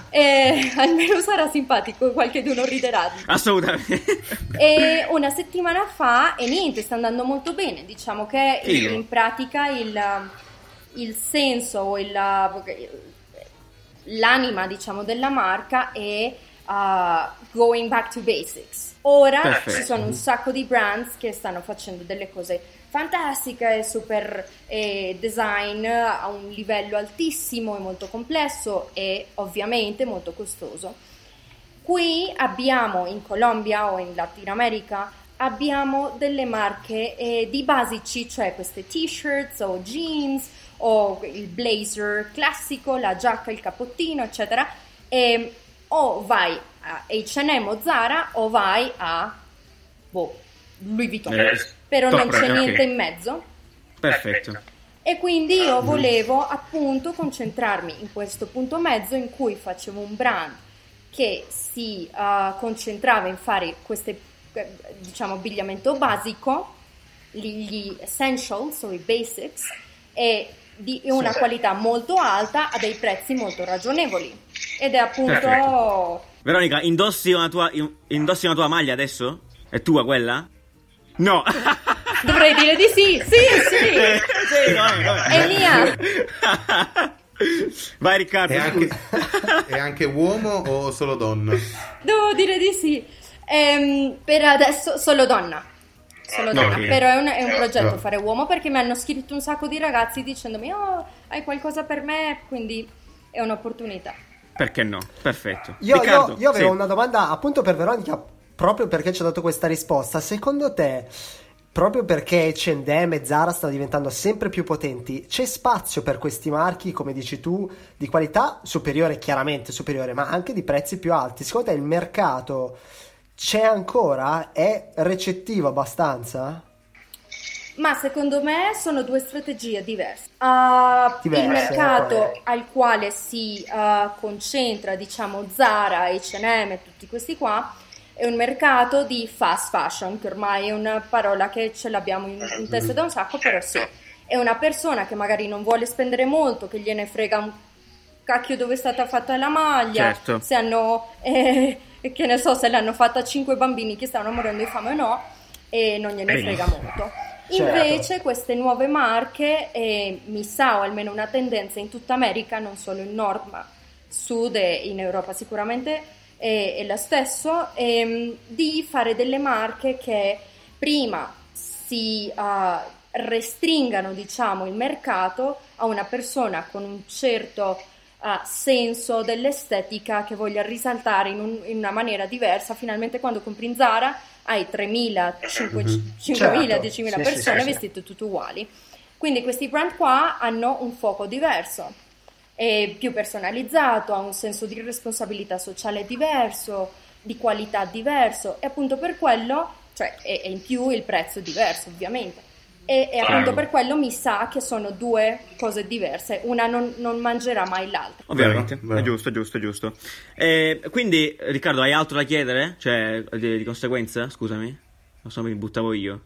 E almeno sarà simpatico, qualcheduno riderà. Assolutamente. E una settimana fa, e niente, sta andando molto bene. Diciamo che in, Figo. in pratica il, il senso o il, l'anima, diciamo, della marca è uh, going back to basics. Ora Perfetto. ci sono un sacco di brands che stanno facendo delle cose fantastiche, super eh, design a un livello altissimo e molto complesso e ovviamente molto costoso. Qui abbiamo in Colombia o in Latino America abbiamo delle marche eh, di basici, cioè queste t-shirts o jeans o il blazer classico, la giacca, il cappottino, eccetera. E o vai a H&M o Zara o vai a boh, Louis Vuitton. Eh, Però non c'è brand, ok. niente in mezzo. Perfetto. E quindi io volevo appunto concentrarmi in questo punto mezzo in cui facevo un brand che si eh, concentrava in fare queste eh, diciamo abbigliamento basico, gli, gli essentials o i basics e di una qualità molto alta a dei prezzi molto ragionevoli. Ed è appunto Perfetto. Veronica, indossi una tua, indossi una tua maglia adesso? È tua quella? No. (laughs) dovrei dire di sì, sì, sì. (laughs) sì, come, come? È mia. Vai Riccardo. È anche, è anche uomo o solo donna? Devo dire di sì. Ehm, per adesso solo donna. Solo donna. Ok. Però è un, è un progetto No. fare uomo perché mi hanno scritto un sacco di ragazzi dicendomi oh, hai qualcosa per me, quindi è un'opportunità. Perché no? Perfetto. Io, io- Riccardo, io avevo sì. una domanda appunto per Veronica, proprio perché ci ha dato questa risposta. Secondo te, proprio perché H&M e Zara stanno diventando sempre più potenti, c'è spazio per questi marchi, come dici tu, di qualità superiore, chiaramente superiore, ma anche di prezzi più alti? Secondo te il mercato c'è ancora? È recettivo abbastanza? Ma secondo me sono due strategie diverse. Ah, Diverse, il mercato al quale si ah, concentra, diciamo, Zara, H&M e tutti questi qua, è un mercato di fast fashion, che ormai è una parola che ce l'abbiamo in, in testa da un sacco, però sì. È una persona che magari non vuole spendere molto, che gliene frega un cacchio dove è stata fatta la maglia, Certo. se hanno, eh, che ne so, se l'hanno fatta cinque bambini che stavano morendo di fame o no, e non gliene Benissimo. frega molto. Certo. Invece queste nuove marche, eh, mi sa, o almeno una tendenza in tutta America, non solo in nord ma sud e in Europa sicuramente è, è lo stesso, ehm, di fare delle marche che prima si ah, restringano diciamo il mercato a una persona con un certo ah, senso dell'estetica che voglia risaltare in, un- in una maniera diversa finalmente quando compri in Zara hai 3.000, 5.000, 5.000, Certo. 10.000 Sì, sì, persone sì, sì. vestite tutte uguali quindi questi brand qua hanno un fuoco diverso è più personalizzato, ha un senso di responsabilità sociale diverso, di qualità diverso e appunto per quello, cioè e, e in più il prezzo è diverso ovviamente. E, e appunto per quello mi sa che sono due cose diverse, una non, non mangerà mai l'altra. Ovviamente, Vero, vero. è giusto, è giusto, è giusto. Eh, quindi, Riccardo, hai altro da chiedere? Cioè, di, di conseguenza? Scusami. Non so, mi buttavo io.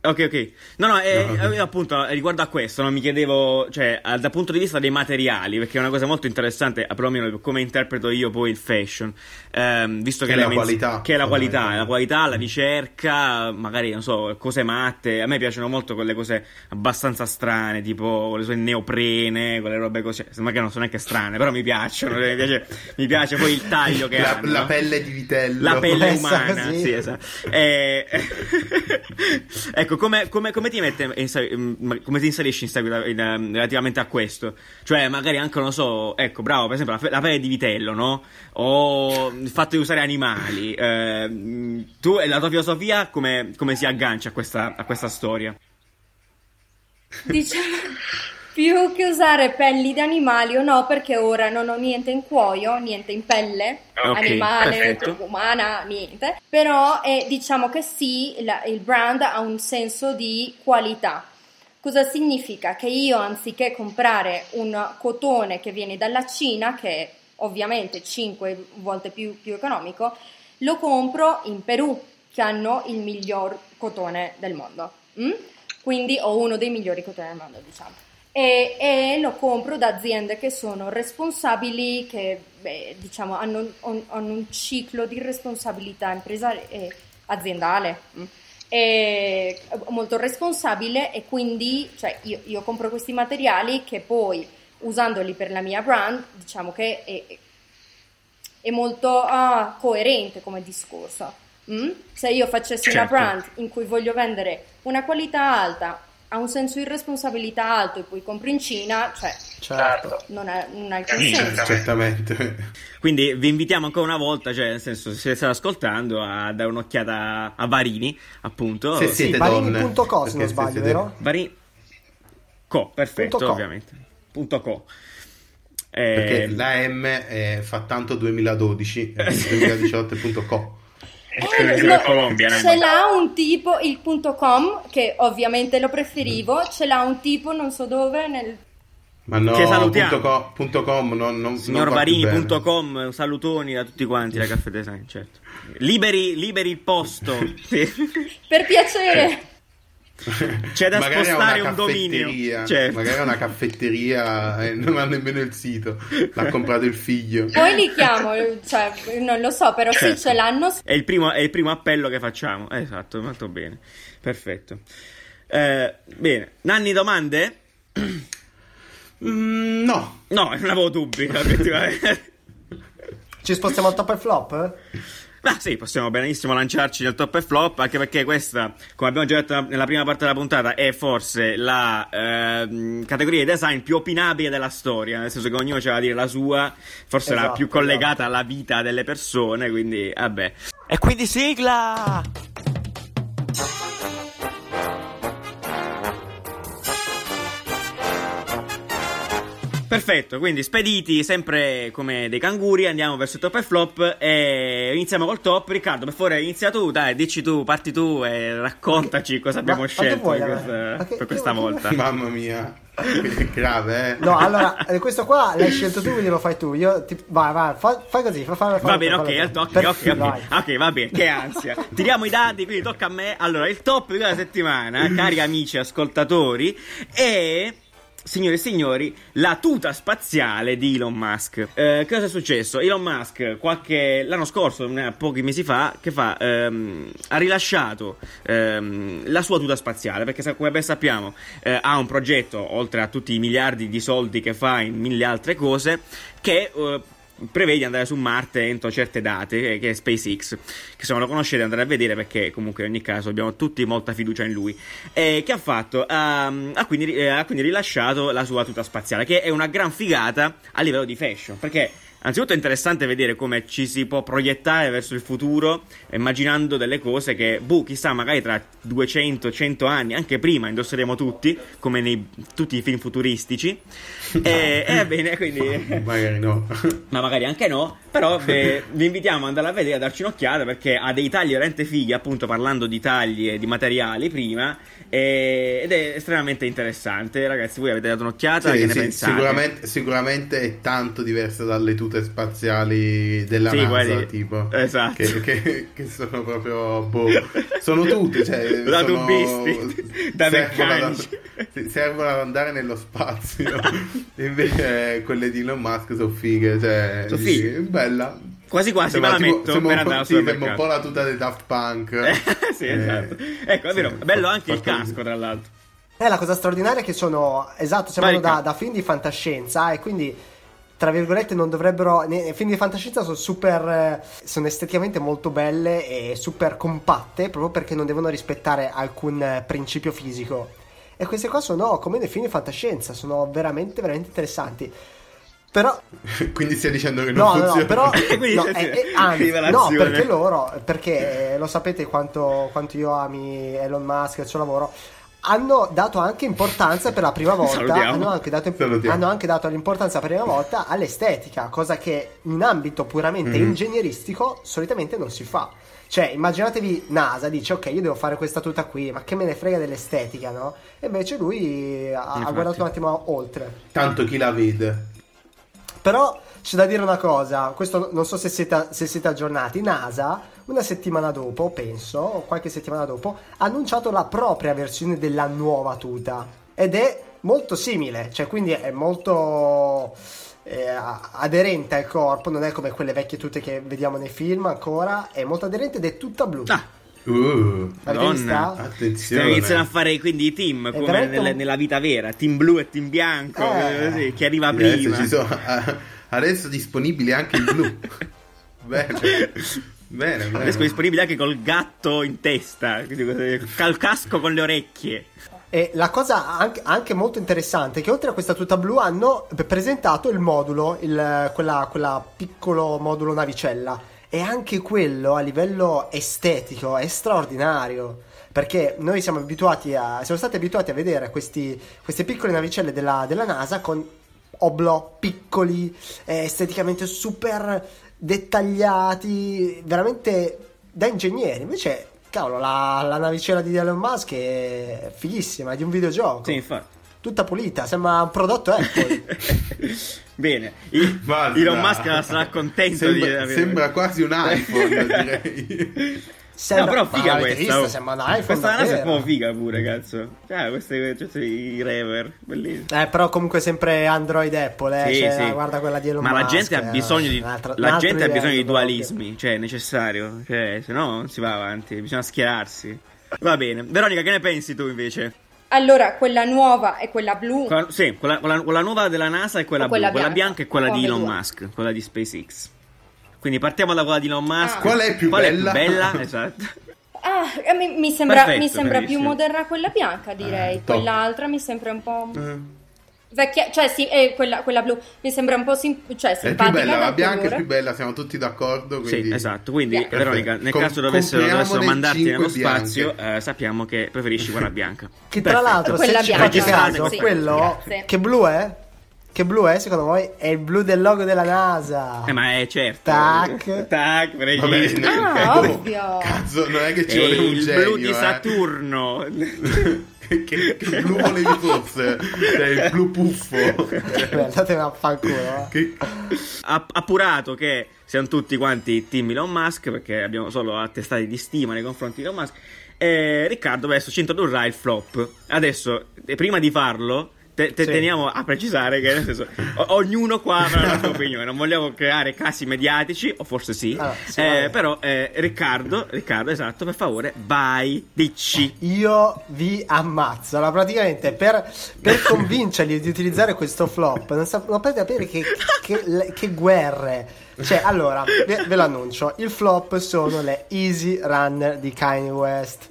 Ok, ok. No, no, eh, No. eh, appunto, eh, riguardo a questo, no, mi chiedevo, cioè, eh, dal punto di vista dei materiali, perché è una cosa molto interessante, perlomeno per come interpreto io poi il fashion, ehm, visto che, Che è la qualità, che è la qualità, la qualità, la ricerca, magari, non so, cose matte, a me piacciono molto quelle cose abbastanza strane, tipo le sue neoprene, quelle robe così, sembra che non sono neanche strane, però mi piacciono, mi piace, mi piace poi il taglio che La, hanno. la pelle di vitello. La pelle (laughs) umana, sì, esatto. Eh, (laughs) ecco, come, come- come ti mette in come ti inserisci in seguito in, ehm, relativamente a questo? Cioè, magari anche, non lo so, ecco, bravo, per esempio, la, la pelle di vitello, no? O il fatto di usare animali. ehm, tu e la tua filosofia come, come si aggancia a questa, a questa storia? Diciamo, più che usare pelli di animali o no, perché ora non ho niente in cuoio, niente in pelle, Ok, animale, perfetto. umana, niente. Però eh, diciamo che sì, la- il brand ha un senso di qualità. Cosa significa? Che io anziché comprare un cotone che viene dalla Cina, che è ovviamente 5 volte più, più economico, lo compro in Perù, che hanno il miglior cotone del mondo. mm? Quindi ho uno dei migliori cotoni del mondo, diciamo. E, e lo compro da aziende che sono responsabili, che beh, diciamo hanno, un- hanno un ciclo di responsabilità impresari- eh, aziendale. mm molto responsabile e quindi cioè, io, io compro questi materiali che poi usandoli per la mia brand diciamo che è, è molto ah, coerente come discorso Mm? se io facessi una Certo. brand in cui voglio vendere una qualità alta ha un senso di responsabilità alto e poi compri in Cina cioè Certo. non ha, non ha alcun Sì, senso Certamente. Quindi vi invitiamo ancora una volta, cioè nel senso, se state ascoltando, a dare un'occhiata a Varini, appunto. Se Sì, siete donne. varini.co se non sbaglio, vero? Varini. Co, perfetto, Punto co. ovviamente. Punto co. Eh, Perché la M eh, fa tanto 2012, eh, 2018.co. Eh, la no, Colombia, no? ce l'ha un tipo il punto com che ovviamente lo preferivo ce l'ha un tipo non so dove nel Ma no, Che salutiamo. punto co- punto com, non, non, Signor. Varini.com, salutoni da tutti quanti da Caffè Design, certo. Liberi, liberi il posto. (laughs) Sì. per piacere (laughs) C'è da Magari è spostare una un dominio. caffetteria, Certo. Magari è una caffetteria e (laughs) non ha nemmeno il sito. L'ha comprato il figlio. poi li chiamo cioè non lo so però Certo. sì ce l'hanno È il, primo, è il primo appello che facciamo. Eh, Esatto, molto bene. Perfetto. Eh, bene, Nanni, domande? Mm, no, No, non avevo dubbi. Ci spostiamo al top e flop? (laughs) Ma sì, possiamo benissimo lanciarci nel top e flop, anche perché questa, come abbiamo già detto nella prima parte della puntata, è forse la ehm, categoria di design più opinabile della storia, nel senso che ognuno c'ha da dire la sua, forse la Esatto, più collegata esatto. alla vita delle persone, quindi vabbè. E quindi sigla! Perfetto, quindi spediti sempre come dei canguri, andiamo verso il top e flop e iniziamo col top. Riccardo, per favore, inizia tu, dai, dici tu, parti tu e raccontaci cosa abbiamo Ma- ma che scelto vuoi, per eh? questa, Ma che- per che- questa che- volta. (laughs) mamma mia, che grave, eh. No, allora, eh, questo qua l'hai scelto tu, quindi lo fai tu. Io ti... Vai, vai, fa- fai così. Fa, fa, fa- Va bene, ok, fa- ok, ok, ok, vai. ok, va bene, che ansia. (laughs) Tiriamo i dati, quindi tocca a me. Allora, il top di quella settimana, cari amici ascoltatori, è... Signore e signori, la tuta spaziale di Elon Musk. Eh, cosa è successo? Elon Musk, qualche, l'anno scorso, pochi mesi fa, fa? Ehm, ha rilasciato ehm, la sua tuta spaziale, perché come ben sappiamo eh, ha un progetto, oltre a tutti i miliardi di soldi che fa in mille altre cose, che eh, prevede di andare su Marte entro certe date, eh, che è SpaceX, che se non lo conoscete andate a vedere perché comunque in ogni caso abbiamo tutti molta fiducia in lui. E che ha fatto? Ha, ha quindi, eh, ha quindi rilasciato la sua tuta spaziale, che è una gran figata a livello di fashion, perché Anzitutto è interessante vedere come ci si può proiettare verso il futuro, immaginando delle cose che, boh, chissà, magari tra 200, 100 anni, anche prima, indosseremo tutti, come nei tutti i film futuristici. (laughs) e, e va bene, quindi... Magari no. (laughs) Ma magari anche no, però beh, vi invitiamo ad andare a vedere, a darci un'occhiata perché ha dei tagli veramente fighi, appunto parlando di tagli e di materiali prima, e- ed è estremamente interessante. Ragazzi, voi avete dato un'occhiata? Sì, che ne sì, pensate? sicuramente, sicuramente è tanto diversa dalle tute spaziali della Sì, NASA, guardi, tipo. esatto. Che, che- che sono proprio. Boh, sono tute, cioè. (laughs) Da sono- tubbisti, (laughs) da servono meccanici. sì, servono ad andare nello spazio. (laughs) Invece quelle di Elon Musk sono fighe, cioè. Sono fighe. Bella. Quasi quasi me Sembra la tipo- metto sembra per un po'- andare al sì, sembra un po' la tuta dei Daft Punk. Eh, (laughs) sì, Eh, esatto. Ecco, è vero, sì, bello anche il casco, tra l'altro. Eh, la cosa straordinaria è che sono, esatto, sembrano da, da film di fantascienza e quindi, tra virgolette, non dovrebbero... Nei film di fantascienza sono super... eh, sono esteticamente molto belle e super compatte, proprio perché non devono rispettare alcun principio fisico. E queste qua sono come nei film di fantascienza, sono veramente, veramente interessanti. Però (laughs) Quindi stai dicendo che non No, funziona. (laughs) no, però no, sì, eh, anzi, no, perché loro, perché eh, lo sapete quanto, quanto io ami Elon Musk e il suo lavoro, hanno dato anche importanza per la prima (laughs) volta hanno anche, dato, hanno anche dato l'importanza per la prima volta all'estetica cosa che in ambito puramente Mhm. ingegneristico solitamente non si fa cioè immaginatevi NASA dice ok io devo fare questa tuta qui ma che me ne frega dell'estetica no? e invece lui ha, ha guardato un attimo oltre Tanto chi la vede. Però c'è da dire una cosa, questo non so se siete, se siete aggiornati, NASA una settimana dopo, penso, o qualche settimana dopo, ha annunciato la propria versione della nuova tuta ed è molto simile, cioè quindi è molto eh, aderente al corpo, non è come quelle vecchie tute che vediamo nei film ancora, è molto aderente ed è tutta blu. Ah, Uh? Madonna. attenzione. Stiamo iniziando a fare quindi i team come nelle- un- nella vita vera, team blu e team bianco, Eh. così, chi arriva Adesso prima. ci sono adesso disponibile anche il blu. (laughs) bene. Bene, bene. Adesso è disponibile anche col gatto in testa, col casco con le orecchie. E la cosa anche, anche molto interessante è che oltre a questa tuta blu hanno presentato il modulo, il, quella, quella piccolo modulo navicella. E anche quello a livello estetico è straordinario. Perché noi siamo abituati a. siamo stati abituati a vedere questi, queste piccole navicelle della, della NASA con oblò piccoli, eh, esteticamente super dettagliati, veramente da ingegneri. Invece, cavolo, la, la navicella di Elon Musk è fighissima, è di un videogioco. Sì, infatti. Tutta pulita, sembra un prodotto Apple. (laughs) Bene, I-. (laughs) Elon Musk sarà contento di Sembra, avere- sembra quasi un (laughs) iPhone, direi. Sembra, no, però figa questa. oh. Sembra un iPhone. Questa NASA è davvero. proprio figa pure, cazzo. Cioè, questi questi- i rever, bellissimi. Eh, però comunque sempre Android Apple, eh. Sì, cioè, sì. guarda quella di Elon Ma la Musk, gente ha eh, bisogno di un altro- un la gente ha bisogno di livello proprio. dualismi, cioè è necessario, cioè se no non si va avanti, bisogna schierarsi. Va bene. Veronica, che ne pensi tu invece? Allora, quella nuova e quella blu. Quella- sì, quella, quella- quella nuova della NASA e quella, blu, quella bianca, bianca e quella o di Elon ambedue. Musk, quella di SpaceX. Quindi partiamo da quella di Elon Musk. Ah. Qual è più Qual bella? È più bella? (laughs) esatto. Ah, mi, mi sembra, Perfetto, mi sembra più moderna quella bianca, direi. Eh. Quell'altra mi sembra un po'. Eh, Vecchia, cioè sì, eh, quella, quella blu mi sembra un po' sim- cioè, È più simpatica. bella, la bianca è colore. più bella, siamo tutti d'accordo. Quindi... Sì, esatto. Quindi, Bianca. Veronica, nel Com- caso dovessero, dovessero mandarti nello bianche. spazio, eh, sappiamo che preferisci quella bianca. (laughs) Che tra l'altro, Quella se ci bianca. fate caso, Sì. quello Grazie. che blu è? Che blu è secondo voi? È il blu del logo della NASA. Eh, ma è certo. Tac. Tac, Vabbè, precisi. Ah, oh, ovvio. Cazzo, non è che È ci vuole un il genio. blu di eh. Saturno. (laughs) che, che- che blu volevi fosse? Cioè, il blu puffo. Beh, Andatevene a fanculo. eh. Che- Ha appurato che siamo tutti quanti team Elon Musk perché abbiamo solo attestati di stima nei confronti di Elon Musk. E Riccardo adesso ci introdurrà il flop. Adesso, prima di farlo, te- te- Sì. teniamo a precisare che senso, o- ognuno qua avrà la sua opinione. Non vogliamo creare casi mediatici, o forse sì. Ah, sì, Eh, però, eh, Riccardo, Riccardo, esatto, per favore, vai, dici. Io vi ammazzo. Allora, praticamente per, per (laughs) convincerli di utilizzare questo flop, non, sap- non potete capire che, che- che guerre. Cioè, allora, ve, ve lo annuncio: il flop sono le Easy Runner di Kanye West.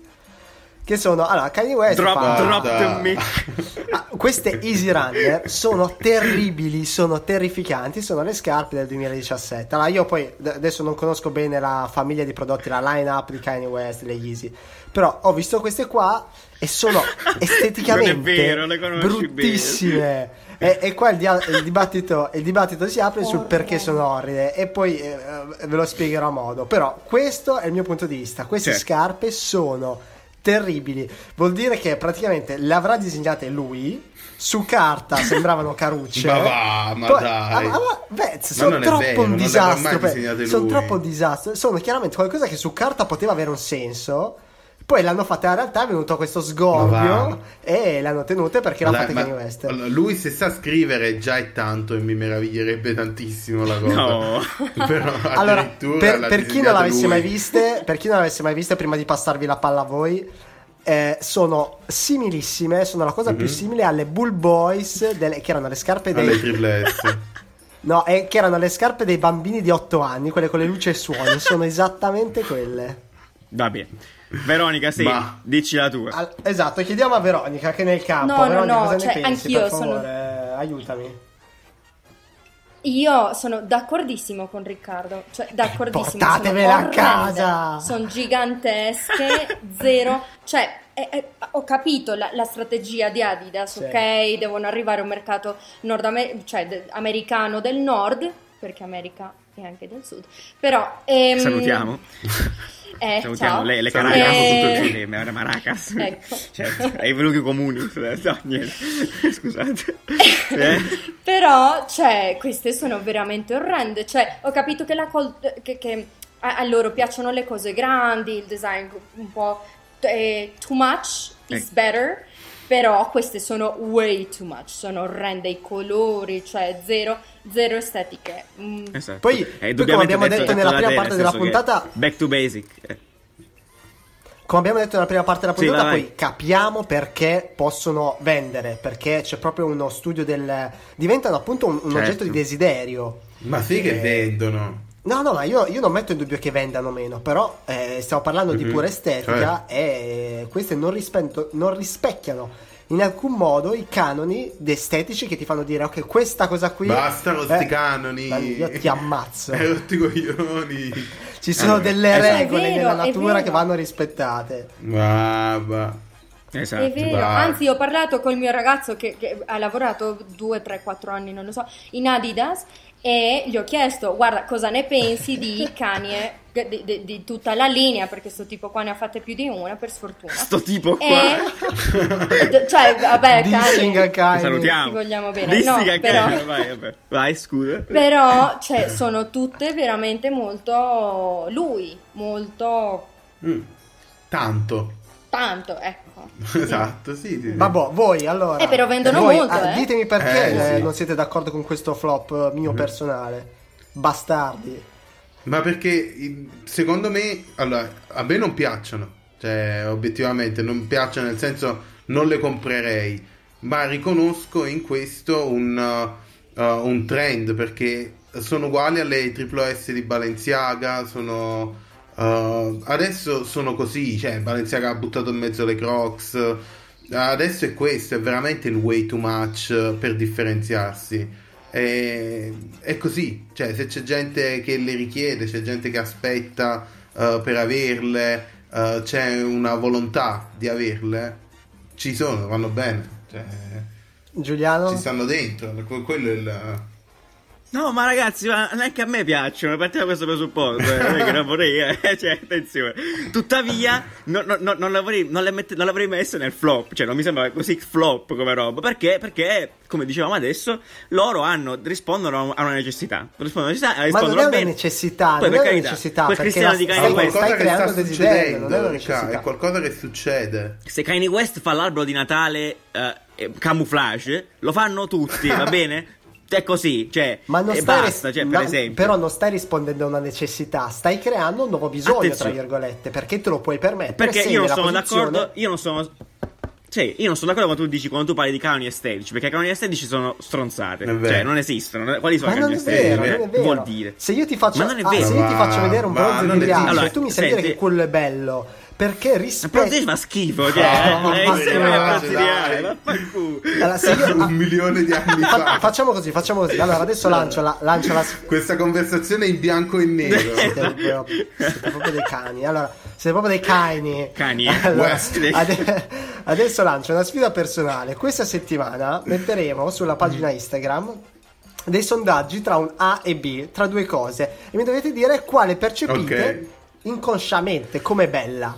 Che sono, allora, Kanye West Drop, fa- drop to me. (laughs) Ah, queste Easy Runner sono terribili, sono terrificanti, sono le scarpe del 2017. Allora, io poi d- adesso non conosco bene la famiglia di prodotti, la line-up di Kanye West, le Yeezy, però ho visto queste qua e sono (laughs) esteticamente Non è vero, bruttissime. E, e qua il, dia- il dibattito, il dibattito si apre sul perché sono orride e poi eh, ve lo spiegherò a modo. Però questo è il mio punto di vista. Queste Certo. scarpe sono terribili. Vuol dire che praticamente le avrà disegnate lui. Su carta (laughs) sembravano carucce. Ma va, ma Poi- dai. ah, ma- ma- beh, sono troppo vero, un disastro. beh, sono troppo un disastro. Sono chiaramente qualcosa che su carta poteva avere un senso. Poi l'hanno fatta in realtà, è venuto questo sgorbio e le hanno tenute perché l'ha fatta Kanye West. allora, lui se sa scrivere già è tanto e mi meraviglierebbe tantissimo la cosa. No. (laughs) Però (laughs) Allora, addirittura per, per chi non l'avesse lui. mai viste, per chi non l'avesse mai viste, prima di passarvi la palla a voi, eh, sono similissime. Sono la cosa più simile alle Bull Boys, delle- che erano le scarpe Mhm. Alle dei. triple S. (laughs) No, eh, che erano le scarpe dei bambini di 8 anni, quelle con le luci e suoni. sono esattamente quelle. Va bene. Veronica, sì, Ma- dici la tua. Al- esatto, chiediamo a Veronica che nel campo. No, no, Veronica, no, cosa cioè, pensi? anch'io sono- aiutami. io sono d'accordissimo con Riccardo, cioè d'accordissimo. Portatevela a casa! Sono gigantesche, (laughs) zero, cioè eh, eh, ho capito la, la strategia di Adidas, Sì. ok? Devono arrivare a un mercato nord cioè de- americano del nord, perché America è anche del sud, però... ehm, Salutiamo. (laughs) Eh, Salutiamo ciao. le, le Caracas Eh, tutto il insieme, Maracas. (laughs) Ecco. Certo, ai luoghi comuni. (laughs) No, niente. (laughs) Scusate. Eh? Però, cioè, queste sono veramente orrende. Cioè, ho capito che, la col- che, che a, a loro piacciono le cose grandi, il design un po' eh, too much is better. Però queste sono way too much, sono orrende i colori, cioè zero, zero estetiche. Mm. Esatto. Poi- Eh, poi come abbiamo detto- detto nella prima te, parte della puntata- Back to basic. Eh. Come abbiamo detto nella prima parte della Sì, puntata, vai, vai. poi capiamo perché possono vendere, perché c'è proprio uno studio del... diventano appunto un, un Certo. oggetto di desiderio. Ma sì che Eh, vendono. No, no, ma io, io non metto in dubbio che vendano meno, però eh, stiamo parlando di Mhm, pura estetica cioè. e queste non, rispetto- non rispecchiano in alcun modo i canoni estetici che ti fanno dire ok, questa cosa qui... Basta con sti eh, canoni. Io ti ammazzo. (laughs) Eh, rotti i coglioni. Ci sono Allora, delle esatto. regole vero, nella natura che vanno rispettate. Va, va. Esatto. È vero, vai. anzi ho parlato col mio ragazzo che, che ha lavorato 2, 3, 4 anni, non lo so, in Adidas e gli ho chiesto, guarda, cosa ne pensi di (laughs) Kanye, di, di- di tutta la linea, perché sto tipo qua ne ha fatte più di una, per sfortuna. Sto tipo qua. (laughs) E, cioè, vabbè, Kanye, Kanye. Ti salutiamo. Ti vogliamo bene. Dissi No, però- Kanye, vai, vabbè. vai, scusa. però, cioè, sono tutte veramente molto lui, molto Mm. Tanto. tanto, ecco. (laughs) Esatto, sì, sì. sì. Vabbè, voi allora. Eh, però vendono voi, molto, ah, eh. Ditemi perché Eh, eh, sì. non siete d'accordo con questo flop eh, mio personale. Bastardi. Ma perché secondo me, allora, a me non piacciono, cioè obiettivamente non piacciono nel senso non le comprerei, ma riconosco in questo un, uh, uh, un trend perché sono uguali alle triple S di Balenciaga, sono... uh, adesso sono così, cioè Balenciaga ha buttato in mezzo le Crocs, adesso è questo, è veramente il way too much per differenziarsi. E- è così, cioè se c'è gente che le richiede, c'è gente che aspetta uh, per averle, uh, c'è una volontà di averle, ci sono, vanno bene, cioè, Giuliano? ci stanno dentro, que- quello è il... No, ma ragazzi, ma neanche a me piacciono. Partiamo da questo presupposto. Eh, che non vorrei, eh, (laughs) cioè, attenzione. Tuttavia, no- no- no- non, l'avrei, non, le mette- non l'avrei messo nel flop. Cioè, non mi sembra così flop come roba. Perché? Perché, come dicevamo adesso, loro hanno, rispondono a una necessità. Rispondono a una necessità, Ma non rispondono è una necessità, Poi, non per è una carità, necessità, quel perché cristiano la- di stai- Kanye È West. qualcosa che sta creando desiderio, succedendo, non è necessità. è qualcosa che succede. Se Kanye West fa l'albero di Natale eh, camouflage, lo fanno tutti, va (laughs) bene? È così, cioè, Ma non e stai basta, ris- cioè, per no, esempio. Però non stai rispondendo a una necessità, stai creando un nuovo bisogno, Attenzione. tra virgolette, perché te lo puoi permettere. Perché io non sono posizione- d'accordo, io non sono... Sì, io non sono d'accordo quando tu dici quando tu parli di canoni estetici, perché canoni estetici sono stronzate, cioè non esistono. Quali sono Ma i non canoni è estetici? vero, non è vero. Vuol dire. Se io ti faccio, Ma non è ah, vero. se io ti Ma- faccio vedere un ma bronzo non di. Riace, Allora, tu mi sai dire che quello è bello. Perché rispetto. fa schifo, cioè, Oh, eh, ma eh, che. Riace, vaffanculo. Allora, se io- un milione di anni Fa- fa. facciamo così, facciamo così. Allora, adesso lancio la, lancio la sfida. (laughs) Questa conversazione è in bianco e nero. Siete proprio, siete proprio dei cani. Allora, siete proprio dei cani. Cani. Allora, ade- (laughs) adesso lancio una sfida personale. Questa settimana metteremo sulla pagina Instagram dei sondaggi tra un A e B, tra due cose. E mi dovete dire quale percepite inconsciamente come bella.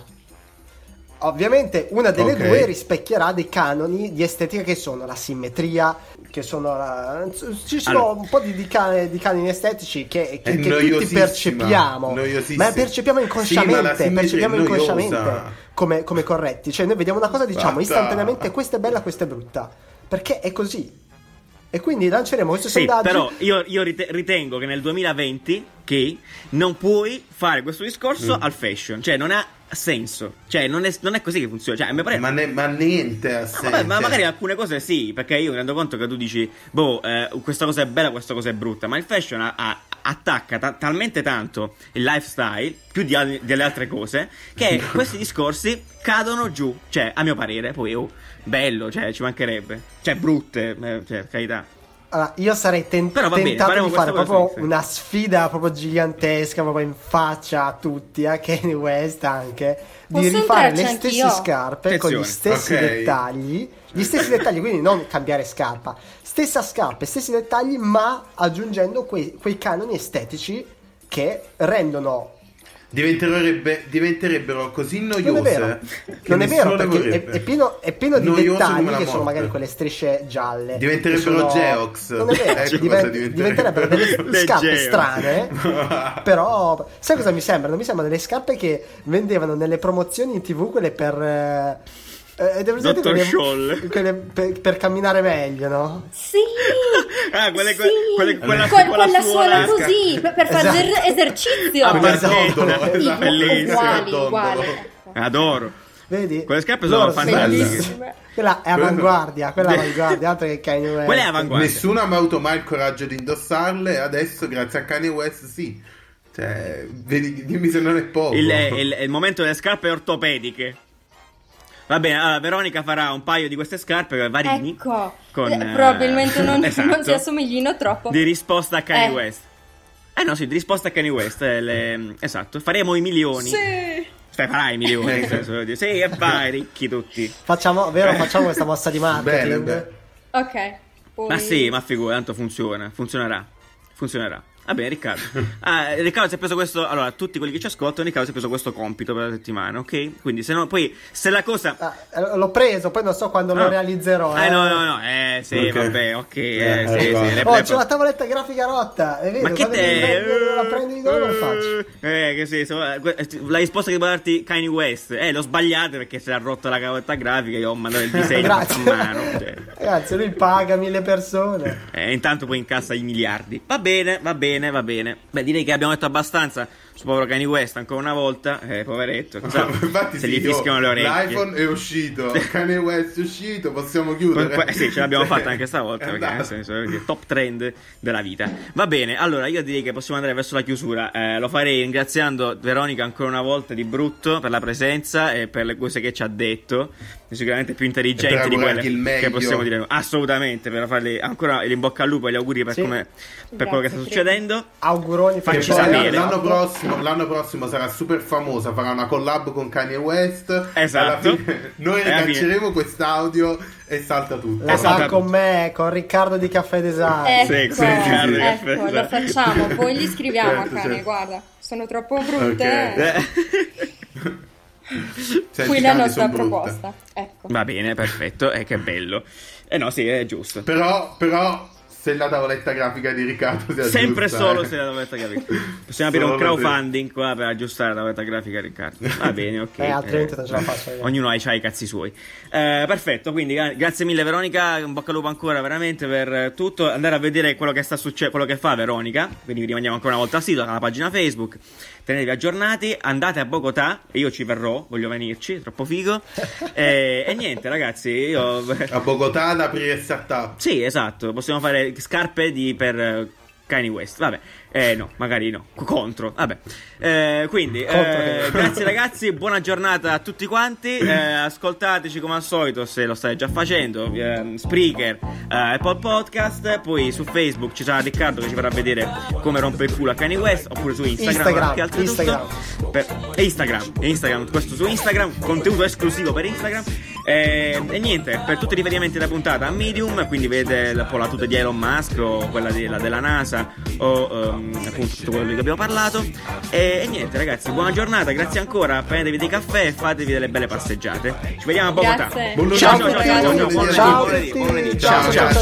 Ovviamente una delle Ok. due rispecchierà dei canoni di estetica che sono la simmetria, che sono la... ci sono Allora. un po' di, di, can- di canoni estetici che, che- che tutti percepiamo, ma percepiamo Sì, inconsciamente, ma la simmetria percepiamo inconsciamente come, come corretti. Cioè noi vediamo una cosa e diciamo Basta. istantaneamente questa è bella, questa è brutta, perché è così. E quindi lanceremo questo Sì, sondaggio. però io, io rite- ritengo che nel 2020 che non puoi fare questo discorso Mm. al fashion, cioè non ha senso, cioè non è, non è così che funziona, cioè a me pare... Ma, ne- ma niente ha senso. vabbè, ma magari alcune cose sì, perché io mi rendo conto che tu dici, boh, eh, questa cosa è bella, questa cosa è brutta, ma il fashion ha- ha- attacca ta- talmente tanto il lifestyle, più di al- delle altre cose, che (laughs) questi discorsi cadono giù, cioè, a mio parere, poi, oh, bello, cioè, ci mancherebbe, cioè, brutte, eh, cioè, carità. Allora, io sarei ten- Però va bene, tentato di fare proprio cosa, sì. una sfida proprio gigantesca, proprio in faccia a tutti, a Kanye West anche, di Posso rifare le stesse anch'io? scarpe con gli Attenzione. stessi Ok. dettagli, gli stessi dettagli, quindi non cambiare scarpa, stessa scarpa, stessi dettagli, ma aggiungendo quei, quei canoni estetici che rendono Diventerebbe- diventerebbero così noiose. non è vero, non è vero perché è, è pieno, è pieno di dettagli che sono magari quelle strisce gialle. Diventerebbero sono- Geox. Non è vero, (laughs) Ecco diven- diventerebbero. diventerebbero delle (laughs) Le scarpe strane. (laughs) però, sai cosa mi sembrano? Mi sembrano delle scarpe che vendevano nelle promozioni in tv, quelle per. Eh, eh, avete presente Dottor quelle- Scholl. quelle per, per camminare meglio, no? Sì! (laughs) Ah, quelle- sì. quelle- quella- Con- quella con la suola- così, per, per fare Esatto. eser- esercizio. Ah, Come Esatto. esatto. bellissimo. uguali, uguali. Adoro. Vedi? Quelle scarpe sono fantastiche. Quella è avanguardia, quella è avanguardia, altro che Kanye West. Quella è avanguardia. Nessuno ha mai avuto mai il coraggio di indossarle. Adesso, grazie a Kanye West, sì. Cioè, vedi, dimmi se non è poco. Il, il- il momento delle scarpe ortopediche. Va bene, allora Veronica farà un paio di queste scarpe varini. Ecco, Con, Eh, eh, probabilmente non, esatto. (laughs) non si assomiglino troppo. Di risposta a Kanye Eh. West. Eh no, sì, di risposta a Kanye West. eh, le- Esatto, faremo i milioni. Sì. Cioè, farai i milioni. nel senso, voglio dire, sì, e vai, ricchi tutti. Facciamo, vero, facciamo questa mossa di marketing. Bene, bene. Ok. Poi... Ma sì, ma figura, tanto funziona. Funzionerà. Funzionerà. Va bene, Riccardo. (laughs) Ah, Riccardo si è preso questo. Allora, tutti quelli che ci ascoltano, Riccardo si è preso questo compito per la settimana, ok? Quindi, se no, poi, se la cosa. Ah, eh, l'ho preso, poi non so quando lo Ah. realizzerò. Eh, eh. no, no, no. Eh, sì, Ok. vabbè, ok. Eh, Eh, sì, sì. va. le- Oh, le- c'è la tavoletta grafica rotta. È vero, Ma che te? prendo- la prendi di dove lo faccio? Eh, che sì, la risposta che può darti Kanye West. Eh, l'ho sbagliato perché si è rotta la cavetta grafica. Io ho mandato il disegno a Grazie. mano. cioè. Ragazzi, lui paga mille persone. Eh, intanto poi incassa i miliardi. Va bene, va bene, va bene. Beh, direi che abbiamo detto abbastanza su povero Kanye West ancora una volta. Eh, poveretto. Chissà (laughs) Infatti, se sì, gli fischiano oh, le orecchie. L'iPhone è uscito, (laughs) Kanye West è uscito, possiamo chiudere. que- sì, ce l'abbiamo fatta (laughs) anche stavolta. È Perché, nel senso, perché top trend della vita. Va bene, allora io direi che possiamo andare verso la chiusura. Eh, lo farei ringraziando Veronica ancora una volta di brutto per la presenza e per le cose che ci ha detto. Sicuramente più E intelligenti per di quelle il che possiamo dire. Assolutamente, per farle ancora in bocca al lupo e gli auguri per, Sì. come- per quello che sta succedendo. Auguroni, Facci sapere. L'anno prossimo, l'anno prossimo sarà super famosa, farà una collab con Kanye West. Esatto. Fine- (laughs) noi ricacceremo quest'audio e salta tutto. La Esatto. fa con me, con Riccardo di Caffè Design. Ecco, Sì, sì, Riccardo, ecco, caffè. lo facciamo, poi gli scriviamo Certo, a Kanye, certo. guarda, sono troppo brutte. Ok. (laughs) Senti, Qui la nostra proposta. Ecco. Va bene, perfetto. E che bello. Eh no, sì, è giusto. Però, però, se la tavoletta grafica di Riccardo si aggiusta, Sempre solo eh. se la tavoletta grafica. Possiamo aprire un crowdfunding qua per aggiustare la tavoletta grafica Riccardo. Va (laughs) bene, ok. Eh, altrimenti non ce la faccio io. Ognuno ha i, cazzi suoi. Eh, perfetto, quindi gra- grazie mille Veronica, in bocca al lupo ancora veramente per eh, tutto. Andare a vedere quello che sta succedendo, quello che fa Veronica, quindi vi rimandiamo ancora una volta al sito, alla pagina Facebook. Tenetevi aggiornati, andate a Bogotà, e io ci verrò, voglio venirci, troppo figo. (laughs) Eh, e niente ragazzi, io... A Bogotà ad aprire startup. Sì, esatto, possiamo fare scarpe di, per Kanye West. Vabbè, eh, no, magari no, Co- contro. Vabbè, Eh, quindi, eh, (laughs) grazie ragazzi, buona giornata a tutti quanti. Eh, ascoltateci come al solito se lo state già facendo. eh, Spreaker, eh, Apple Podcast. Poi su Facebook ci sarà Riccardo che ci farà vedere come rompe il culo a Kanye West. Oppure su Instagram. Instagram, anche. Instagram. Per- e Instagram, e Instagram, questo su Instagram, contenuto esclusivo per Instagram. Eh, e niente, per tutti i riferimenti della puntata a Medium, quindi vedete la, la tuta di Elon Musk o quella di- la della NASA o ehm, appunto tutto quello di cui abbiamo parlato. E, e niente, ragazzi, buona giornata, grazie ancora. Prendetevi dei caffè e fatevi delle belle passeggiate. Ci vediamo a Bogotà. Ciao, ciao, ciao, ciao, ciao, buon lunedì, Ciao. Ciao,